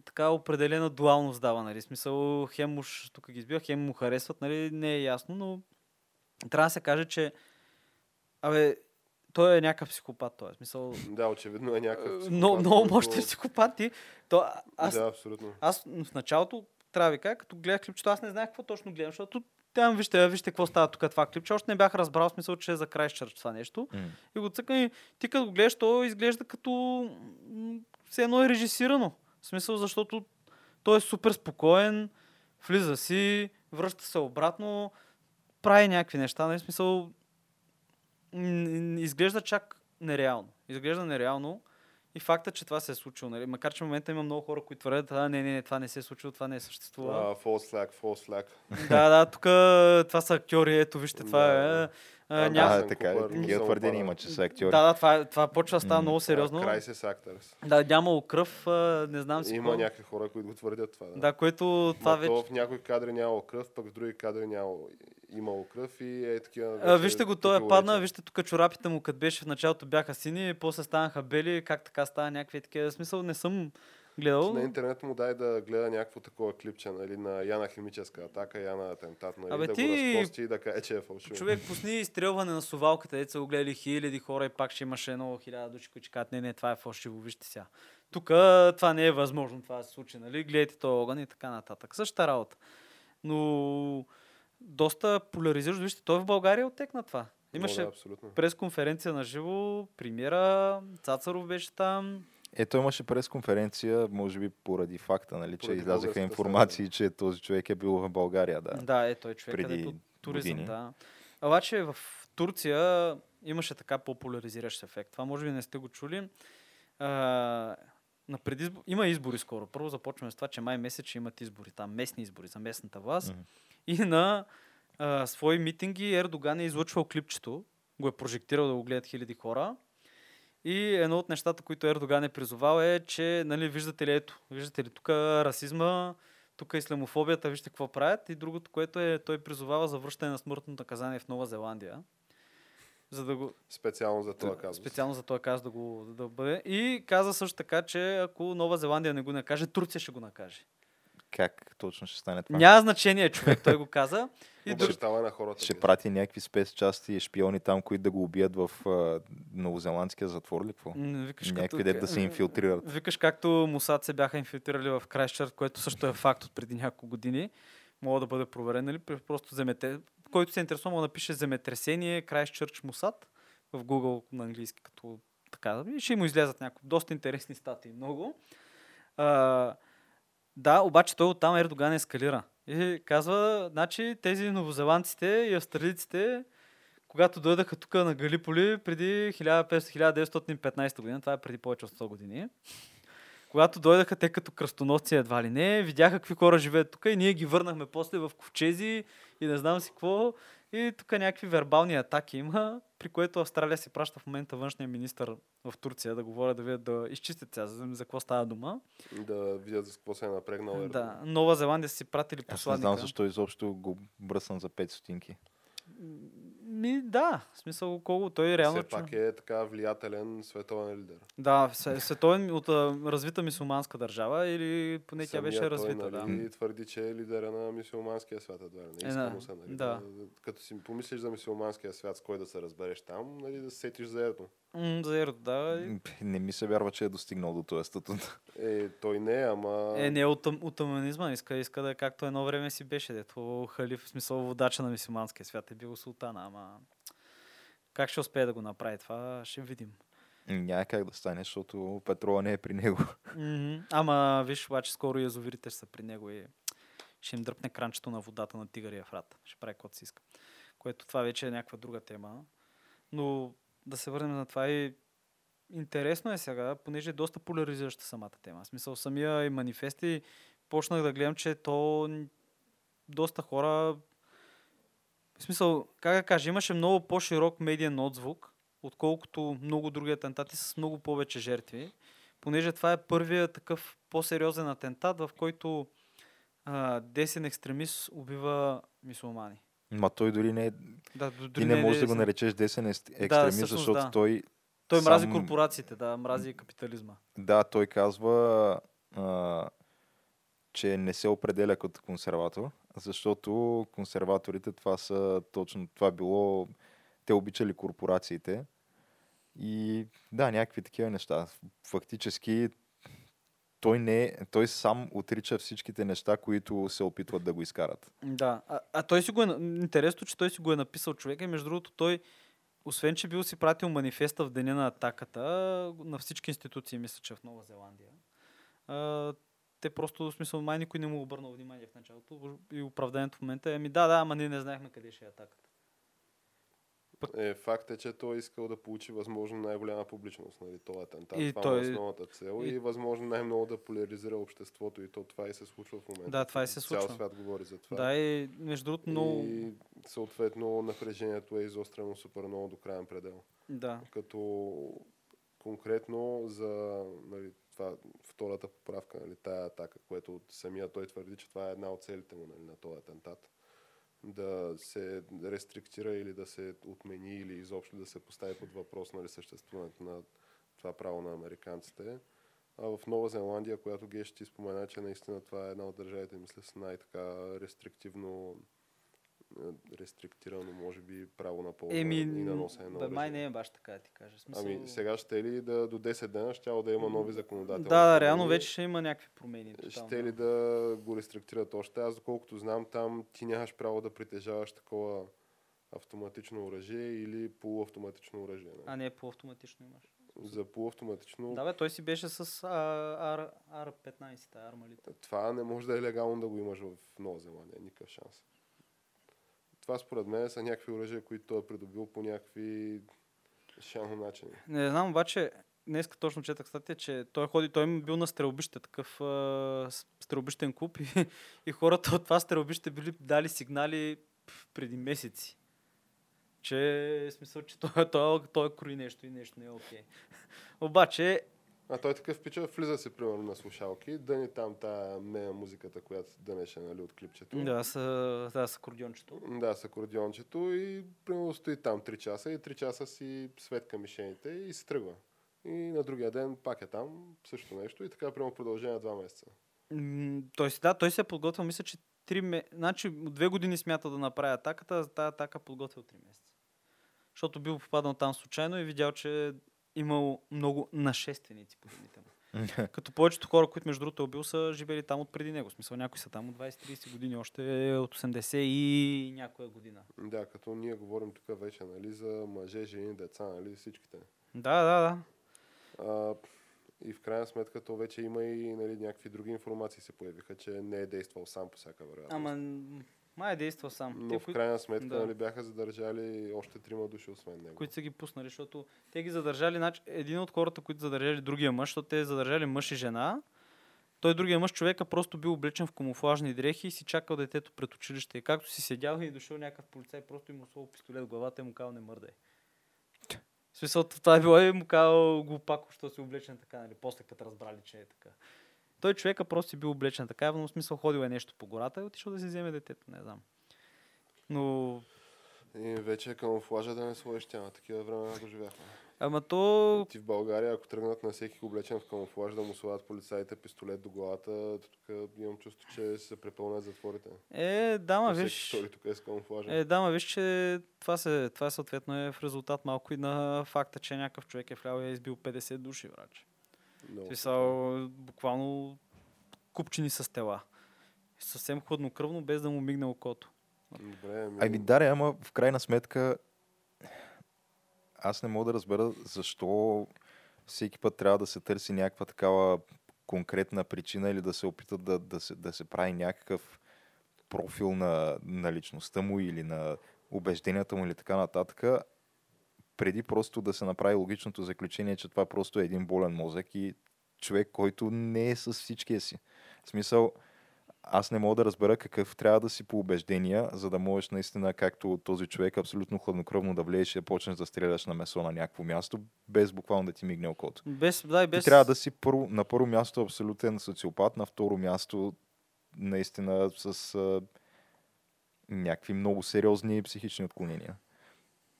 така определена дуалност дава, нали? Смисъл, хем уж тук ги избива, хем му харесват, нали? Не е ясно, но трябва да се каже, че Абе, той е някакъв психопат, той. Смисъл, Да, очевидно е някакъв психопат, много, много мощен психопат. И, то, аз, Да, абсолютно. аз в началото трябва да ви кажа, като гледах клипчето, аз не знаех какво точно гледам, защото там вижте, вижте какво става тук това клипче. Още не бях разбрал смисъл, че е за Крайсчърч това нещо. М. И го цъкам и ти като го гледаш, то изглежда като все едно е режисирано. В смисъл, защото той е супер спокоен, влиза си, връща се обратно, прави някакви неща. Нали? В смисъл, изглежда чак нереално. Изглежда нереално. И факта, че това се е случило, нали? макар че в момента има много хора, които твърдят, а, не, не, не, това не се е случило, това не е съществува. А, false flag, false flag. Да, да, тук това са актьори, ето вижте, това е. А, А, няма... Ясен така е. Такива Пара. има, че са актьори. Да, да, това, това почва става много сериозно. Crisis Actors. Да, нямало кръв, а, не знам си Има някакви хора, които го твърдят това. Да. Да, което това вече... в някои кадри нямало кръв, пък в други кадри нямало, имало кръв и е такива... А, вижте го, той е падна, вижте тук чорапите му, като беше в началото бяха сини, после станаха бели, как така става някакви такива. В Смисъл не съм гледал. На интернет му дай да гледа някакво такова клипче, нали, на Яна химическа атака, Яна атентат, нали, Абе, да ти- го разкости и да каже, че е фалшиво. Човек пусни изстрелване на совалката, деца го гледали хиляди хора и пак ще имаше едно хиляда души, които кажат, не, не, това е фалшиво, вижте сега. Тук това не е възможно това се случи, нали? Гледайте този огън и така нататък. Същата работа. Но доста поляризиращо. Вижте, той в България отекна това. Имаше Да, пресконференция на живо, премиера, Цацаров беше там. Ето имаше пресконференция, може би поради факта, нали, че излязаха информации, че този човек е бил в България. Да. Да, е той човек, преди където туризъм, години. да. Обаче в Турция имаше така по-поляризиращ ефект. Това може би не сте го чули. А, на предизбор... Има избори скоро. Първо започваме с това, че май месец ще имат избори. Там местни избори за местната власт. Мгм. И на а, свои митинги Ердоган е излъчвал клипчето. Го е прожектирал да го гледат хиляди хора. И едно от нещата, които Ердоган е призовал е, че, нали, виждате ли, ето, виждате ли, тук расизма, тук исламофобията, вижте какво правят. И другото, което е, той призовава за връщане на смъртно наказание в Нова Зеландия. За да го, Специално за това казус. специално за този казус да го да бъде. И каза също така, че ако Нова Зеландия не го накаже, Турция ще го накаже. Как точно ще стане това. Няма значение, човек, той го каза. [laughs] И друг... Обещава на хората. Ще прати някакви спецчасти и шпиони там, които да го убият в а, новозеландския затвор ли какво? Викаш, Някакви дет да се инфилтрират. Викаш както Мусад се бяха инфилтрирали в Крайсчърт, което също е факт от преди няколко години. Мога да бъде проверен, нали? Просто земете... Който се интересува, мога да напише земетресение Крайсчърч Мусад в Google на английски, като така. Ще му излязат някои доста интересни статии. Много. А, да, обаче той оттам Ердоган ескалира. И казва, значи тези новозеландците и австралийците, когато дойдаха тук на Галиполи преди 1500-1915 година, това е преди повече от 100 години, когато дойдаха те като кръстоносци едва ли не, видяха какви хора живеят тук и ние ги върнахме после в ковчези и не знам си какво. И тук някакви вербални атаки има, при което Австралия си праща в момента външния министр в Турция да говоря да видят да изчистят сега за, за какво става дума. Да видят за какво се е напрегнал Да. Нова Зеландия си пратили Аз не посланника. знам защо изобщо го бръсна за 5 стотинки. Ми, да, в смисъл колко той реално... Все пак е така влиятелен световен лидер. Да, световен от развита мисулманска държава или поне тя Самия беше той, развита, да. нали, твърди, че е лидера на мисиоманския свят. Едва не Е, иска да. му се, нали, Да. Като си помислиш за мисиоманския свят, с кой да се разбереш там, нали, да се сетиш за ето. Ерото, да. и- Не ми се вярва, че е достигнал до този статут. Е, той не, ама... Е, не е от, от аманизма, иска, иска да е както едно време си беше, дето халиф, в смисъл водача на мисулманския свят е бил султана, ама как ще успее да го направи това, ще видим. Няма как да стане, защото петрола не е при него. Мгм. Ама виж, обаче скоро язовирите ще са при него и ще им дръпне кранчето на водата на тигария врат. Ще прави каквото си иска. Което това вече е някаква друга тема. Но да се върнем на това и интересно е сега, понеже е доста поляризираща самата тема. В смисъл самия и манифести почнах да гледам, че то доста хора в смисъл, как да кажа, имаше много по-широк медиен отзвук, отколкото много други атентати с много повече жертви понеже това е първият такъв по-сериозен атентат, в който а, десен екстремист убива мисулмани. Ма той дори не е... Да, дори Ти не е можеш да го наречеш десен екстремист, всъщност защото да. той... Той мрази сам- корпорациите, да, мрази капитализма. Да, той казва, а, че не се определя като консерватор, защото консерваторите това са точно, това било, те обичали корпорациите и да, някакви такива неща. Фактически той не е- той сам отрича всичките неща, които се опитват да го изкарат. Да, а, а той си го е... Интересно, че той си го е написал човека и между другото той, освен, че бил си пратил манифеста в деня на атаката на всички институции, мисля, че в Нова Зеландия, а, те просто, в смисъл, май никой не му обърнал внимание в началото и оправданието в момента е, ами да, да, ама ние не знаехме къде ще е атаката. Е, факт е, че той е искал да получи възможно най-голяма публичност, нали, това атентат. И това той- е основната цел и- и... възможно най-много да поляризира обществото и то това и се случва в момента. Да, това и се Цял случва. свят говори за това. Да, и между другото много... И съответно напрежението е изострено супер много до крайен предел. Да. Като конкретно за нали, това, втората поправка, нали, тая атака, което самия той твърди, че това е една от целите му нали, на този атентат. Да се рестриктира или да се отмени или изобщо да се постави под въпрос нали, съществуването на това право на американците. А в Нова Зеландия, която Геш ти спомена, че наистина това е една от държавите, мисля, с най-така рестриктивно рестриктирано, може би, право на полза Еми, и на носене на да, май не е баш така, да ти кажа. Смисъл... Ами сега ще ли да до 10 дена ще да има нови законодателни Да, да, реално вече ще има някакви промени. тотално. Ще ли да го рестриктират още? Аз доколкото знам, там ти нямаш право да притежаваш такова автоматично оръжие или полуавтоматично оръжие. А Не? не, по-автоматично имаш. За полуавтоматично Да, бе, той си беше с R, R15, та армалите. това не може да е легално да го имаш в Нова Зеландия. Никакъв шанс. Това според мен са някакви оръжия, които той е придобил по някакви шано начини. Не знам, обаче, днес точно четах статия, че той ходи, той е бил на стрелбище, такъв а, стрелбищен клуб и, и хората от това стрелбище били дали сигнали преди месеци. Че, в смисъл, че той, той, той крои нещо и нещо не е окей. [laughs] Обаче, А той такъв пича, влиза си примерно на слушалки, дъни там тая нея музиката, която дънеше нали, от клипчето. да, с, да, с акордеончето. Да, с акордеончето и примерно стои там 3 часа и 3 часа си светка мишените и се тръгва. И на другия ден пак е там, също нещо и така примерно продължение на 2 месеца. М, Той, си- да, той се е подготвил, мисля, че 3 ме... Значи, от две години смята да направи атаката, а тази атака подготвил 3 месеца. Защото бил попаднал там случайно и видял, че е имал много нашественици по думите му. Като повечето хора, които между другото е бил, са живели там от преди него. В смисъл, някои са там от 20-30 години, още от 80 и някоя година. Да, като ние говорим тук вече, нали, за мъже, жени, деца, нали, всичките. Да, да, да. А, и в крайна сметка то вече има и нали, някакви други информации се появиха, че не е действал сам по всяка вероятност. Ама, май е действал сам. Но Те, в крайна сметка да. нали, бяха задържали още трима души освен него. които са ги пуснали, защото те ги задържали, значи, един от хората, които задържали другия мъж, защото те задържали мъж и жена, той другия мъж човека просто бил облечен в камуфлажни дрехи и си чакал детето пред училище. И както си седял и дошъл някакъв полицай, просто им сложил пистолет в главата и му казал не мърдай. В смисъл, това е било и му казал глупако, що си облечен така, нали, после като разбрали, че е така. Той човека просто си бил облечен така, но в смисъл ходил е нещо по гората и отишъл да си вземе детето, не знам. Но И вече камуфлажа да не сложиш тя. Такива времена доживяхме. Ама то Ти в България, ако тръгнат на всеки облечен в камуфлаж да му слагат полицаите пистолет до главата, тук имам чувство, че се препълнят затворите. е, да, ма виж. втори тук е с камуфлажа. Е, да, ма виж, че това, се, това съответно е в резултат малко и на факта, че някакъв човек е влял и е избил 50 души, врач. Много. Смисъл, буквално купчини с тела. Съвсем хладнокръвно, без да му мигне окото. Добре, ами, Ами да, ама в крайна сметка аз не мога да разбера защо всеки път трябва да се търси някаква такава конкретна причина или да се опитат да, да, се, да се прави някакъв профил на, на личността му или на убежденията му или така нататък, преди просто да се направи логичното заключение, че това просто е един болен мозък и човек, който не е с всичкия си. В смисъл, аз не мога да разбера какъв трябва да си по убеждения, за да можеш наистина, както този човек, абсолютно хладнокръвно да влезеш и да почнеш да стреляш на месо на някакво място, без буквално да ти мигне окото. Без, да, и Без... без... Ти трябва да си първо, на първо място абсолютен социопат, на второ място наистина с а, някакви много сериозни психични отклонения.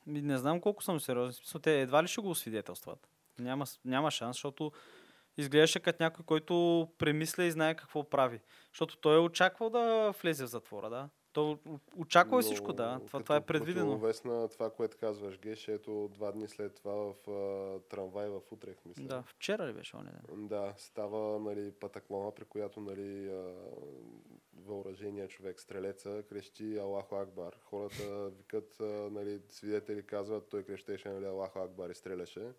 Не знам колко съм сериозен. Смисъл, те едва ли ще го освидетелстват. Няма, няма шанс, защото изглеждаше като някой, който премисля и знае какво прави. Защото той е очаквал да влезе в затвора, да. Той о- очаквал е но всичко, да. Това, това е предвидено. на това, което казваш, Геш, ето два дни след това в а, трамвай в Утрех, мисля. Да, вчера ли беше оня ден? Да, става нали, патаклона, при която нали, а, въоръжения човек, стрелеца, крещи Аллаху Акбар. Хората викат, а, нали, свидетели казват, той крещеше нали, Аллаху Акбар и стреляше.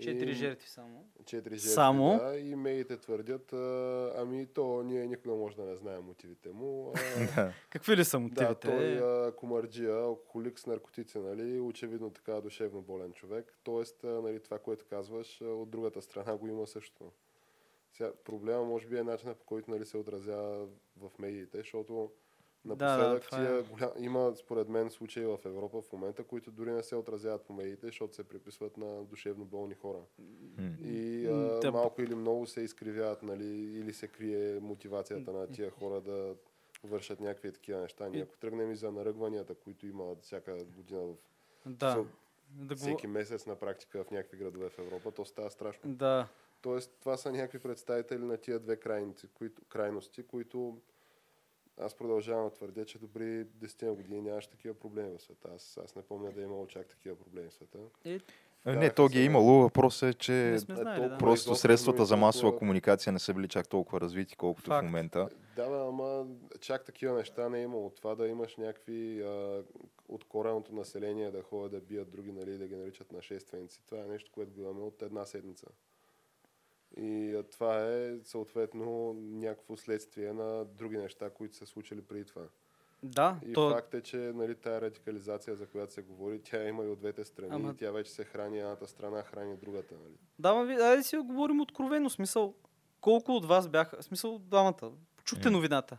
Четири И- жертви само. Четири жертви, Само? да, и медиите твърдят, а, ами то ние никога може да не знаем мотивите му. А, [laughs] Какви ли са да, мотивите? той а, комарджия, алкохолик с наркотици, нали, очевидно така душевно болен човек. Тоест, а, нали, това, което казваш, от другата страна го има също. Сега, проблема може би е начинът по който нали, се отразява в медиите, защото да, напоследък това е. тия голям... има според мен случаи в Европа в момента, които дори не се отразяват по медиите, защото се приписват на душевно болни хора. И а, да. малко или много се изкривяват, нали, или се крие мотивацията на тия хора да вършат някакви такива неща. Ние ако тръгнем и за наръгванията, които има всяка година в Да. Да, го... всеки месец на практика в някакви градове в Европа, то става страшно. да. Тоест, това са някакви представители на тия две крайности, които, крайности, които аз продължавам да твърдя, че добри 10 години нямаше такива проблеми в света. Аз, аз не помня да е имало чак такива проблеми в света. Е, А, Не, то ги е имало. Въпросът е, че е знали, да. просто средствата за масова комуникация не са били чак толкова развити, колкото Факт. в момента. Да, бе, ама чак такива неща не е имало. Това да имаш някакви а, от кореното население да ходят да бият други, нали, да ги наричат нашественици. Това е нещо, което го имаме от една седмица. И това е съответно някакво следствие на други неща, които са случили преди това. да, И то... факт е, че нали, тая радикализация, за която се говори, тя има и от двете страни. Ама- И тя вече се храни едната страна, храни другата. Нали. Да, ма, ви- айде си го говорим откровено. Смисъл, колко от вас бяха... Смисъл, двамата. Чухте М. новината.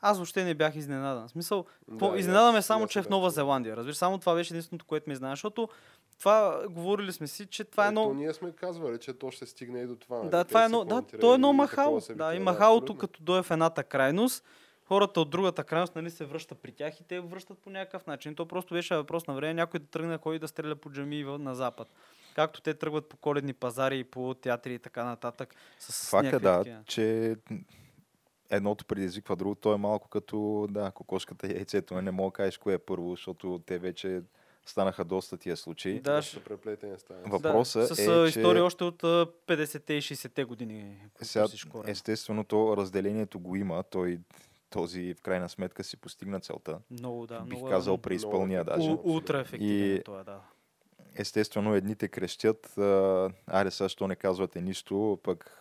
Аз въобще не бях изненадан. Смисъл, какво, Да, и изненадаме аз- само, аз че е в Нова. Зеландия. Разбираш, само това беше единственото, което ме изненада, защото това говорили сме си, че това е едно... ние сме казвали, че то ще стигне и до това. нали. Да, това е едно, да, то е едно махало. Да, и махалото, като дойде в едната крайност, хората от другата крайност нали, се връщат при тях и те връщат по някакъв начин. То просто беше въпрос на време някой да тръгне да ходи да стреля по джами на запад. Както те тръгват по коледни пазари и по театри и така нататък. С Факт е, да, че едното предизвиква друго. То е малко като да, кокошката и яйцето. Не мога да кажеш кое е първо, защото те вече станаха доста тия случаи. Да, Ще преплетени. Въпросът да, с е, че- история още от а, 50-те и 60-те години. Сега, естествено, то разделението го има. Той този в крайна сметка си постигна целта. Много, да. Бих много, казал е- преизпълния много даже. У, ултра ефективен И- е това, да. Естествено, едните крещят, а, айде сега, що не казвате нищо, пък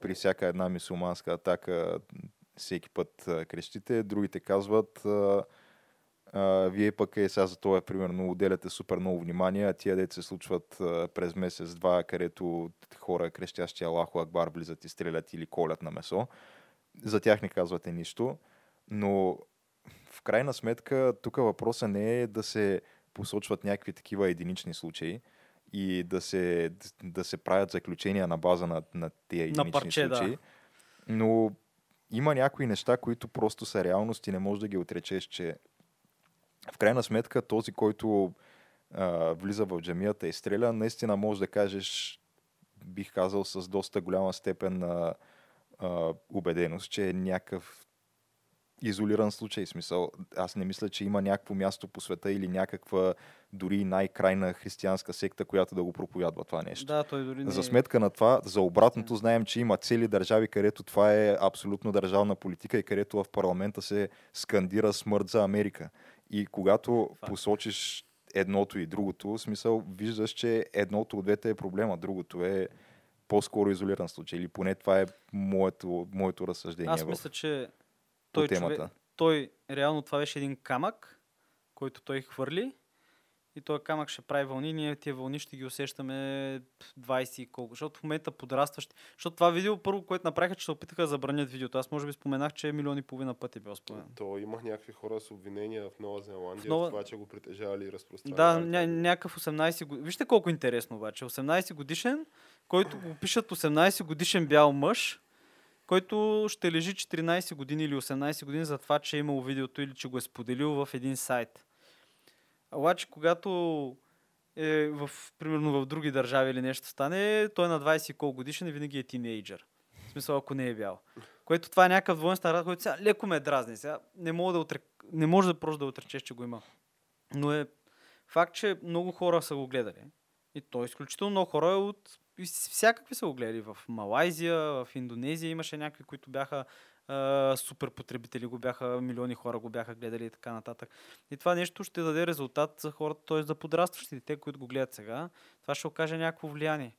при всяка една мисулманска атака всеки път крещите, другите казват, а, вие пък е сега за това, примерно, отделяте супер много внимание, а тия деца се случват а, през месец-два, където хора крещящи Аллаху Акбар влизат и стрелят или колят на месо. За тях не казвате нищо, но в крайна сметка тук въпросът не е да се посочват някакви такива единични случаи и да се, да се правят заключения на база на, на тия единични парче, да. случаи. Но има някои неща, които просто са реалност и не можеш да ги отречеш, че в крайна сметка този, който а, влиза в джамията и стреля, наистина можеш да кажеш, бих казал, с доста голяма степен на а, убеденост, че е някакъв изолиран случай. Смисъл, аз не мисля, че има някакво място по света или някаква дори най-крайна християнска секта, която да го проповядва това нещо. Да, той дори не За е- сметка на това, за обратното знаем, че има цели държави, където това е абсолютно държавна политика и където в парламента се скандира смърт за Америка. И когато Факт. посочиш едното и другото, в смисъл виждаш, че едното от двете е проблема, другото е по-скоро изолиран случай. Или поне това е моето, моето разсъждение Аз мисля, че по той, темата. човек, той реално това беше един камък, който той хвърли и този камък ще прави вълни. Ние тия вълни ще ги усещаме 20 и колко. Защото в момента подрастващи. Защото това видео, първо, което направиха, че се опитаха да забранят видеото. Аз може би споменах, че милион и половина пъти е било споменато. То имах някакви хора с обвинения в Нова Зеландия, В Нова- това, че го притежавали и Да, разпространявали. ня- някакъв 18 годишен. Вижте колко интересно обаче. 18 годишен, който го пишат 18 годишен бял мъж, който ще лежи 14 години или 18 години за това, че е имал видеото или че го е споделил в един сайт. Обаче, когато е в, примерно в други държави или нещо стане, той е на 20 и колко годишен и винаги е тинейджър. В смисъл, ако не е бял. Което това е някакъв двоен стандарт, който сега леко ме дразни. Сега не, мога да отрек... не може да просто да отречеш, че го има. Но е факт, че много хора са го гледали. И то изключително много хора от всякакви са го гледали. В Малайзия, в Индонезия имаше някакви, които бяха а, супер потребители, го бяха, милиони хора го бяха гледали и така нататък. И това нещо ще даде резултат за хората, т.е. за подрастващите, те, които го гледат сега. Това ще окаже някакво влияние.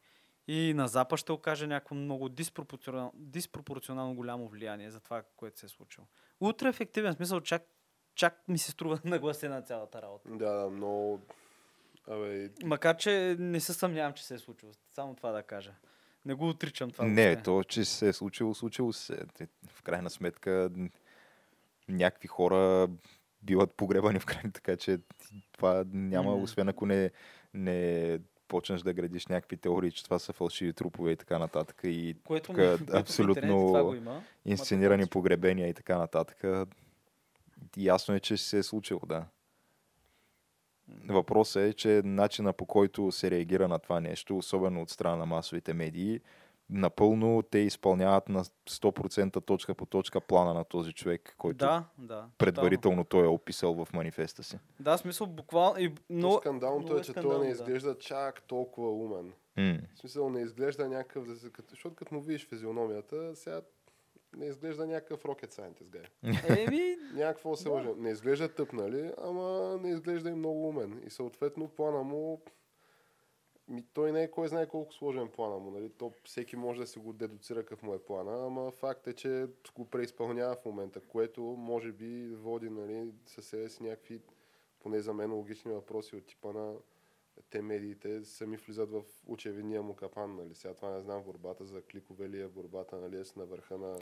И на Запад ще окаже някакво много диспропорционално, диспропорционално голямо влияние за това, което се е случило. Утре ефективен смисъл, чак, чак ми се струва [laughs] нагласена цялата работа. Да, много... Абе, Макар, че не се съмнявам, че се е случило. Само това да кажа. Не го отричам това. Не, въобще. то, че се е случило, случило се. Те- В крайна сметка някакви хора биват погребани в крайна, [laughs] така че това няма, освен ако не, не почнеш да градиш някакви теории, че това са фалшиви трупове и така нататък и Което тук [laughs] в абсолютно има. инсценирани Ма, погребения и така нататък. Ясно е, че се е случило, да. Въпросът е, че начина по който се реагира на това нещо, особено от страна на масовите медии, напълно те изпълняват на 100% точка по точка плана на този човек, който Да, да. предварително той е описал в манифеста си. Да, смисъл буквално. И, но, но, скандалното е, е че той скандално, не да. изглежда чак толкова умен. М. В смисъл не изглежда някакъв, да защото като му видиш физиономията, сега не изглежда някакъв rocket scientist guy. Еми, Някакво се лъжа. Не изглежда тъп, нали? Ама не изглежда и много умен. И съответно плана му... Ми, той не е кой знае колко сложен плана му. Нали? То всеки може да си го дедуцира какъв му е плана, ама факт е, че го преизпълнява в момента, което може би води нали, със себе си някакви, поне за мен, логични въпроси от типа на те медиите сами влизат в очевидния му капан. Нали? Сега това не знам, борбата за кликове ли е, борбата нали, е с на върха на,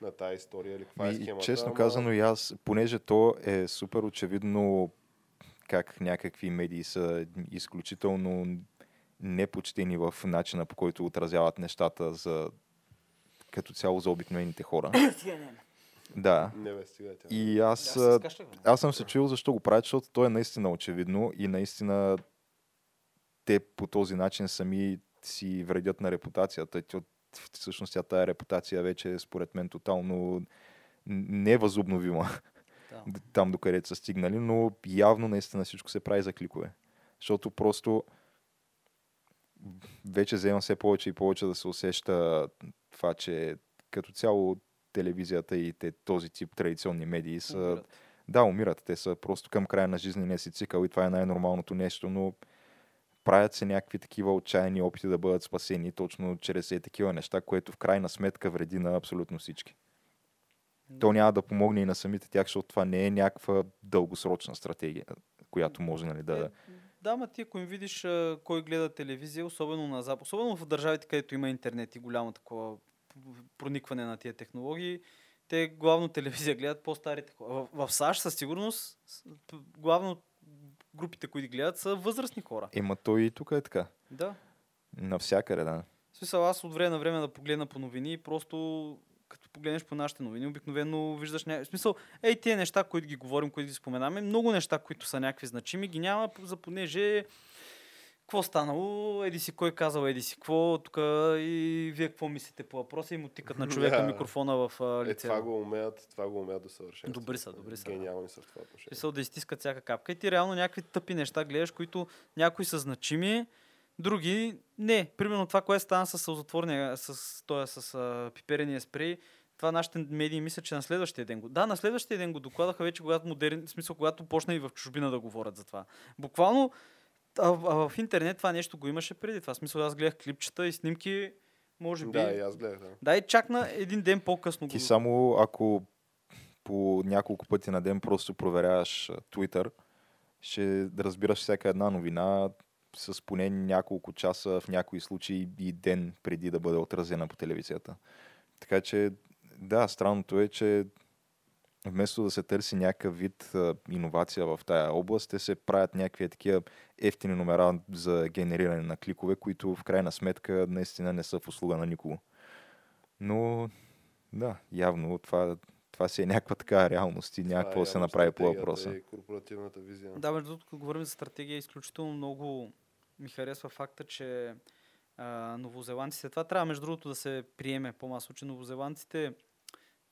на тази история или каква е схемата. честно ама- казано и аз, понеже то е супер очевидно как някакви медии са изключително непочтени в начина по който отразяват нещата за като цяло за обикновените хора. [coughs] Да. Не бе, стига тя. И аз, Аз се а, скащах, бе. аз съм се чуил защо го правят, защото то е наистина очевидно и наистина те по този начин сами си вредят на репутацията. Тя- Всъщност тя тая репутация вече е според мен тотално не е възобновима Да. там докъдето са стигнали, но явно наистина всичко се прави за кликове. Защото просто вече взема все повече и повече да се усеща това, че като цяло телевизията и те, този тип традиционни медии са... Умират. Да, умират. Те са просто към края на жизнения си цикъл и това е най-нормалното нещо, но правят се някакви такива отчаяни опити да бъдат спасени точно чрез е такива неща, което в крайна сметка вреди на абсолютно всички. То няма да помогне и на самите тях, защото това не е някаква дългосрочна стратегия, която може нали, да... Е, да, ма ти ако им видиш а, кой гледа телевизия, особено на Запад, особено в държавите, където има интернет и голямо такова проникване на тия технологии, те главно телевизия гледат по-старите хора. В, в САЩ със сигурност главно групите, които гледат, са възрастни хора. Ема то и тук е така. Да. Навсякъде, да. В смисъл, аз от време на време да погледна по новини и просто като погледнеш по нашите новини, обикновено виждаш ня... В смисъл, ей, тия неща, които ги говорим, които ги споменаме, много неща, които са някакви значими, ги няма, за понеже какво станало, еди си кой казал, еди си какво, тук и вие какво мислите по въпроса и му тикат на човека [laughs] Да. микрофона в Е, лицето. това го умеят, това го умеят до съвършенство. Добри са, добри са, да. Гениални са в това отношение. Смисъл да изтискат всяка капка. И ти реално някакви тъпи неща гледаш, които някои са значими, други не. Примерно това, което стана с сълзотворния, с, тоя, с а, пиперения спрей, това нашите медии мислят, че на следващия ден го... Да, на следващия ден го докладаха вече, когато модерен... в смисъл, когато почна и в чужбина да говорят за това. Буквално а, а, в интернет това нещо го имаше преди това. В смисъл, аз гледах клипчета и снимки, може би. Да, и аз гледах. Да. Да, и чак на един ден по-късно Ти го... само ако по няколко пъти на ден просто проверяваш Twitter, ще разбираш всяка една новина с поне няколко часа, в някои случаи и ден преди да бъде отразена по телевизията. Така че, да, странното е, че вместо да се търси някакъв вид а, иновация в тая област, те се правят някакви такива ефтини номера за генериране на кликове, които в крайна сметка наистина не са в услуга на никого. Но, да, явно това, това си е някаква така реалност и някакво е да се направи по въпроса. И корпоративната визия. Да, между другото, като говорим за стратегия, изключително много ми харесва факта, че а, новозеландците, това трябва между другото да се приеме по-масово, че новозеландците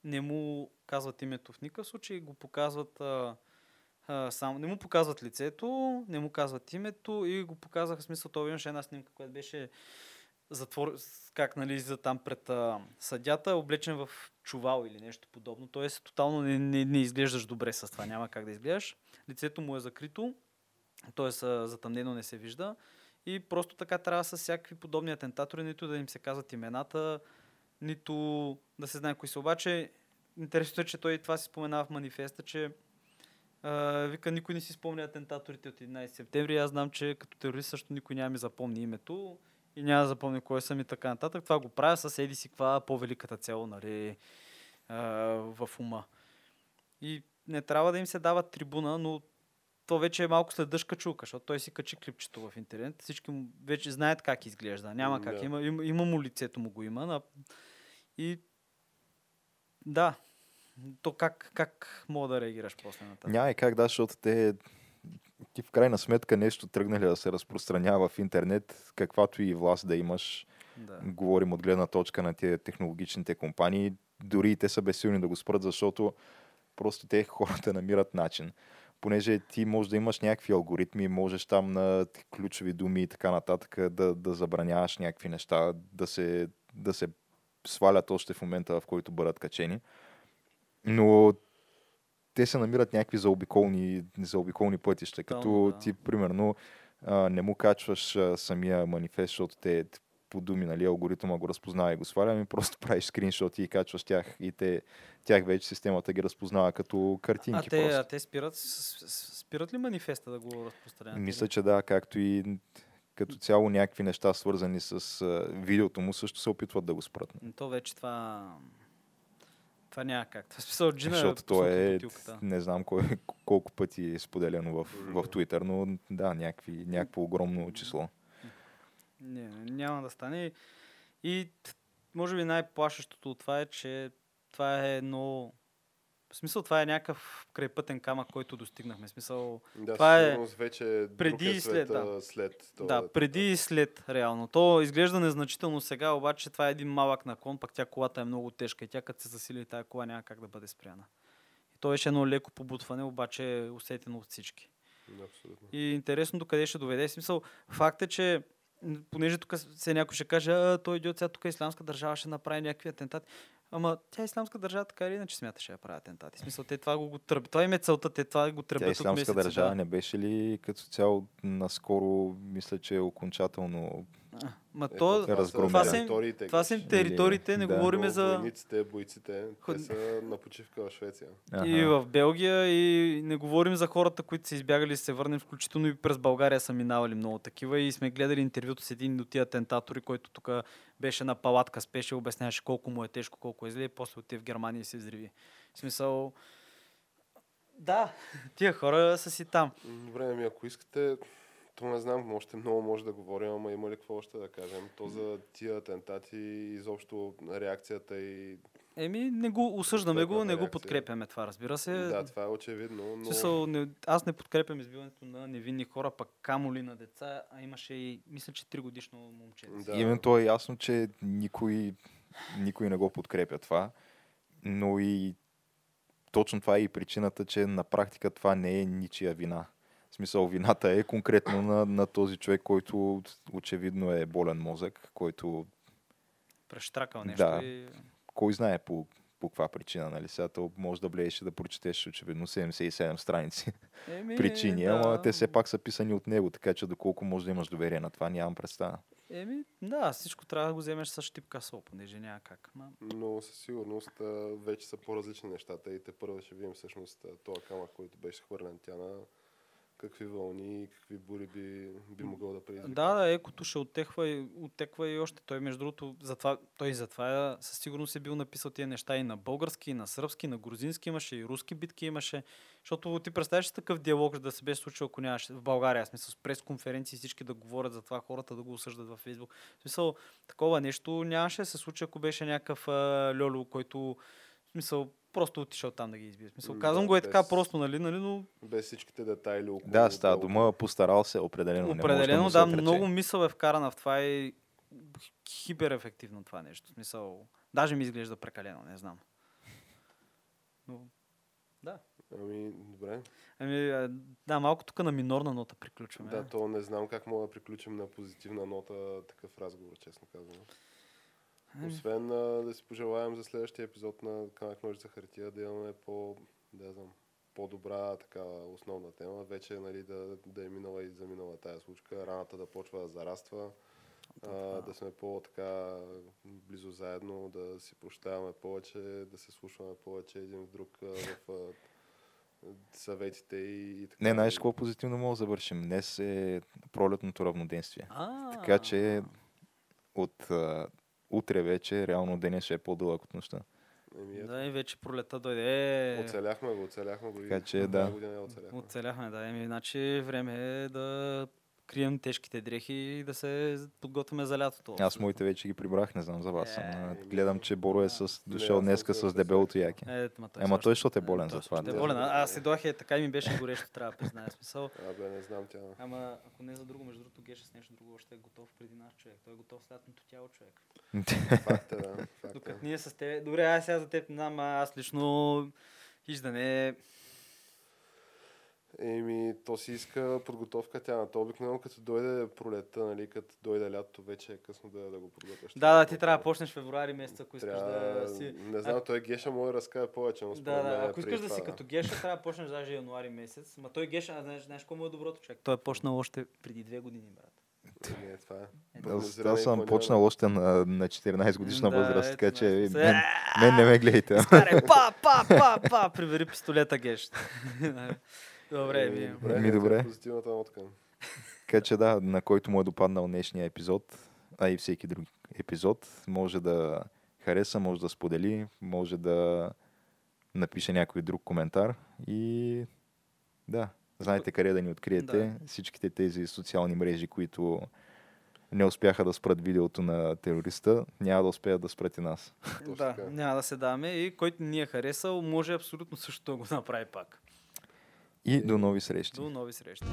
не му казват името в никакъв случай, го показват а, а, само, не му показват лицето, не му казват името и го показаха в смисъл, това имаше една снимка, която беше затвор, как нали, за там пред а, съдята, облечен в чувал или нещо подобно. Тоест, тотално не, не, не изглеждаш добре с това, няма как да изглеждаш. Лицето му е закрито, т.е. затъмнено не се вижда. И просто така трябва с всякакви подобни атентатори, нито да им се казват имената, нито да се знае кои са. Обаче, интересното е, че той това си споменава в манифеста, че а, вика, никой не си спомня атентаторите от 11 септември. Аз знам, че като терорист също никой няма ми запомни името и няма да запомня кой съм и така нататък. Това го правя с еди си каква по-великата цел, нали, а, в ума. И не трябва да им се дава трибуна, но то вече е малко след дъжка чулка, защото той си качи клипчето в интернет. Всички му вече знаят как изглежда. Няма как. Да. Има, има, има му лицето му го има. на- И да, то как, как мога да реагираш после на това? Няма и как да, защото те ти в крайна сметка нещо тръгнали да се разпространява в интернет, каквато и власт да имаш, Да. говорим от гледна точка на тези технологичните компании, дори и те са безсилни да го спрат, защото просто те [laughs] хората намират начин. Понеже ти можеш да имаш някакви алгоритми, можеш там на ключови думи и така нататък да, да забраняваш някакви неща, да се, да се свалят още в момента, в който бъдат качени. Но те се намират някакви заобиколни, заобиколни пътища, като Тотално, да. ти, примерно, а, не му качваш а, самия манифест, защото те по думи, нали, алгоритъма го разпознава и го сваля, ами просто [laughs] правиш скриншоти и качваш тях и те, тях вече системата ги разпознава като А картинки те, просто. а те спират, спират ли манифеста да го разпространят? Мисля, че да, както и като цяло някакви неща, свързани с видеото му, също се опитват да го спрат. То вече това... Това няма как. В смисъл, Джина Защото то пусната е, бутилката. не знам кой, колко пъти е споделено в, в Twitter, но да, някакви, някакво огромно число. Не, няма да стане. И може би най-плашещото от това е, че това е едно В смисъл, това е някакъв крайпътен камък, който достигнахме. В смисъл, Да, Това е вече преди друг е и след, да. след това. да, преди и след, реално. То изглежда незначително сега, обаче това е един малък наклон, пък тя колата е много тежка и тя като се засили тази кола няма как да бъде спряна. И то беше едно леко побутване, обаче е усетено от всички. Абсолютно. И интересно до къде ще доведе. В Смисъл, факт е, че понеже тук се някой ще каже, а, той идиот сега тук исламска държава ще направи някакви атентати. Ама тя исламска държава така или иначе смяташе да прави атентати. В смисъл, те това го, го тръбят. Това им е целта, те това го тръбят Тя от исламска държава да. не беше ли като цяло наскоро, мисля, че е окончателно Ма Ето, то, е това са, им- това са им териториите, не Да. говориме Но за... Войниците, бойците, Ход- те са на почивка в Швеция. И в Белгия, и не говорим за хората, които са избягали и се върнем, включително и през България са минавали много такива и сме гледали интервюто с един от тия атентатори, който тук беше на палатка, спеше, обясняваше колко му е тежко, колко е зле и после отиде в Германия и се взриви. В смисъл... Да, [laughs] тия хора са си там. Ами ако искате, то не знам, още много може да говорим, ама има ли какво още да кажем? То за тия атентати, изобщо реакцията и... Еми, не го осъждаме го, не го подкрепяме това, разбира се. Да, това е очевидно, но... смисъл, не, аз не подкрепям избиването на невинни хора, пък камо ли на деца, а имаше и, мисля, че 3 годишно момче. Да. Именно то е ясно, че никой, никой не го подкрепя това, но и точно това е и причината, че на практика това не е ничия вина. В смисъл, вината е конкретно на, на този човек, който очевидно е болен мозък, който Прещракал нещо Да. и... кой знае по, по каква причина, нали? Сега то може да влезеш да прочетеш очевидно 77 страници Еми, [laughs] причини, да. ама те все пак са писани от него, така че доколко може да имаш доверие на това, нямам представа. Еми, да, всичко трябва да го вземеш с щипка сол, понеже няма как. Ма... Но със сигурност вече са по-различни нещата и те първо ще видим всъщност този камък, който беше хвърлен тя на какви вълни и какви бури би, би могъл да предизвика. Да, да, екото ще оттеква и, оттеква и още. Той, между другото, затова, той затова със сигурност е бил написал тия неща и на български, и на сръбски, и на грузински имаше, и руски битки имаше. Защото ти представяш такъв диалог да се беше случил, ако нямаше в България, смисъл с пресконференции всички да говорят за това, хората да го осъждат във Фейсбук. В смисъл, такова нещо нямаше се случи, ако беше някакъв а, льолю, който в смисъл просто отишъл там да ги избие. Смисъл, казвам да, го е така без- просто, нали, нали, но Без всичките детайли около Да, става дума, постарал се определено. не Определено, се да, отрече. много мисъл е вкарана в това и хиперефективно това нещо. Смисъл, даже ми изглежда прекалено, не знам. Но, да. Ами, добре. Ами, да, малко тук на минорна нота приключваме. Да, то не знам как мога да приключим на позитивна нота такъв разговор, честно казвам. Ами, Освен а, да си пожелаем за следващия епизод на Камък ножица хартия да имаме по, да знам, по-добра така основна тема. Вече нали, да, да е минала и заминала тая случка, раната да почва да зараства, а, да сме по-така близо заедно, да си прощаваме повече, да се слушаме повече един в друг в съветите и, и така. Не, знаеш какво позитивно мога да завършим? Днес е пролетното равноденствие. А, Така че от утре вече реално деня ще е по-дълъг от нощта. Еми, Да, и вече пролета дойде. Оцеляхме го, оцеляхме го. Така че, да. оцеляхме. Оцеляхме, да. Еми, значи време е да крием тежките дрехи и да се подготвяме за лятото. Аз моите вече ги прибрах, не знам за вас. Ама Е, гледам, че Боро е с, дошъл днеска с се дебелото яки. Е, ма той, Ема той, защото е болен той за това. Е Да. болен. А, аз седох е така и ми беше горещо, трябва да призная. Смисъл. [laughs] Абе, не знам тя. Ама ако не за друго, между другото, Геша с нещо друго още е готов преди наш човек. Той е готов с лятното тяло човек. [laughs] Факт е, да. Е. Докато ние с теб... Добре, аз сега за теб не знам, а аз лично хиждане... Еми, то си иска подготовка тя на то. Обикновено като дойде пролетта, нали, като дойде лятото, вече е късно да, да го подготвяш. Да, да, ти трябва да почнеш февруари месец, ако искаш Трябва, да си... Не знам, той Геша може да разкаже повече, но Да, да, е ако искаш да това, си като Геша, трябва да почнеш даже януари месец. Ма той Геша, а знаеш, знаеш какво му е доброто човек? Той е почнал още преди две години, брат. Еми, е, това е. Е, Аз, аз съм почнал още на, на 14 годишна Да, възраст, така че мен, мен не ме гледайте. Па, па, па, па, прибери пистолета, Геш. [laughs] Добре, ми. добре, Ми, добре. Позитивната нотка. Така че да, на който му е допаднал днешния епизод, а и всеки друг епизод, може да хареса, може да сподели, може да напише някой друг коментар и да, знаете къде да ни откриете. Да. Всичките тези социални мрежи, които не успяха да спрат видеото на терориста, няма да успеят да спрат и нас. Да, няма да се даваме и който ни е харесал, може абсолютно също да го направи пак. И до нови срещи. До нови срещи.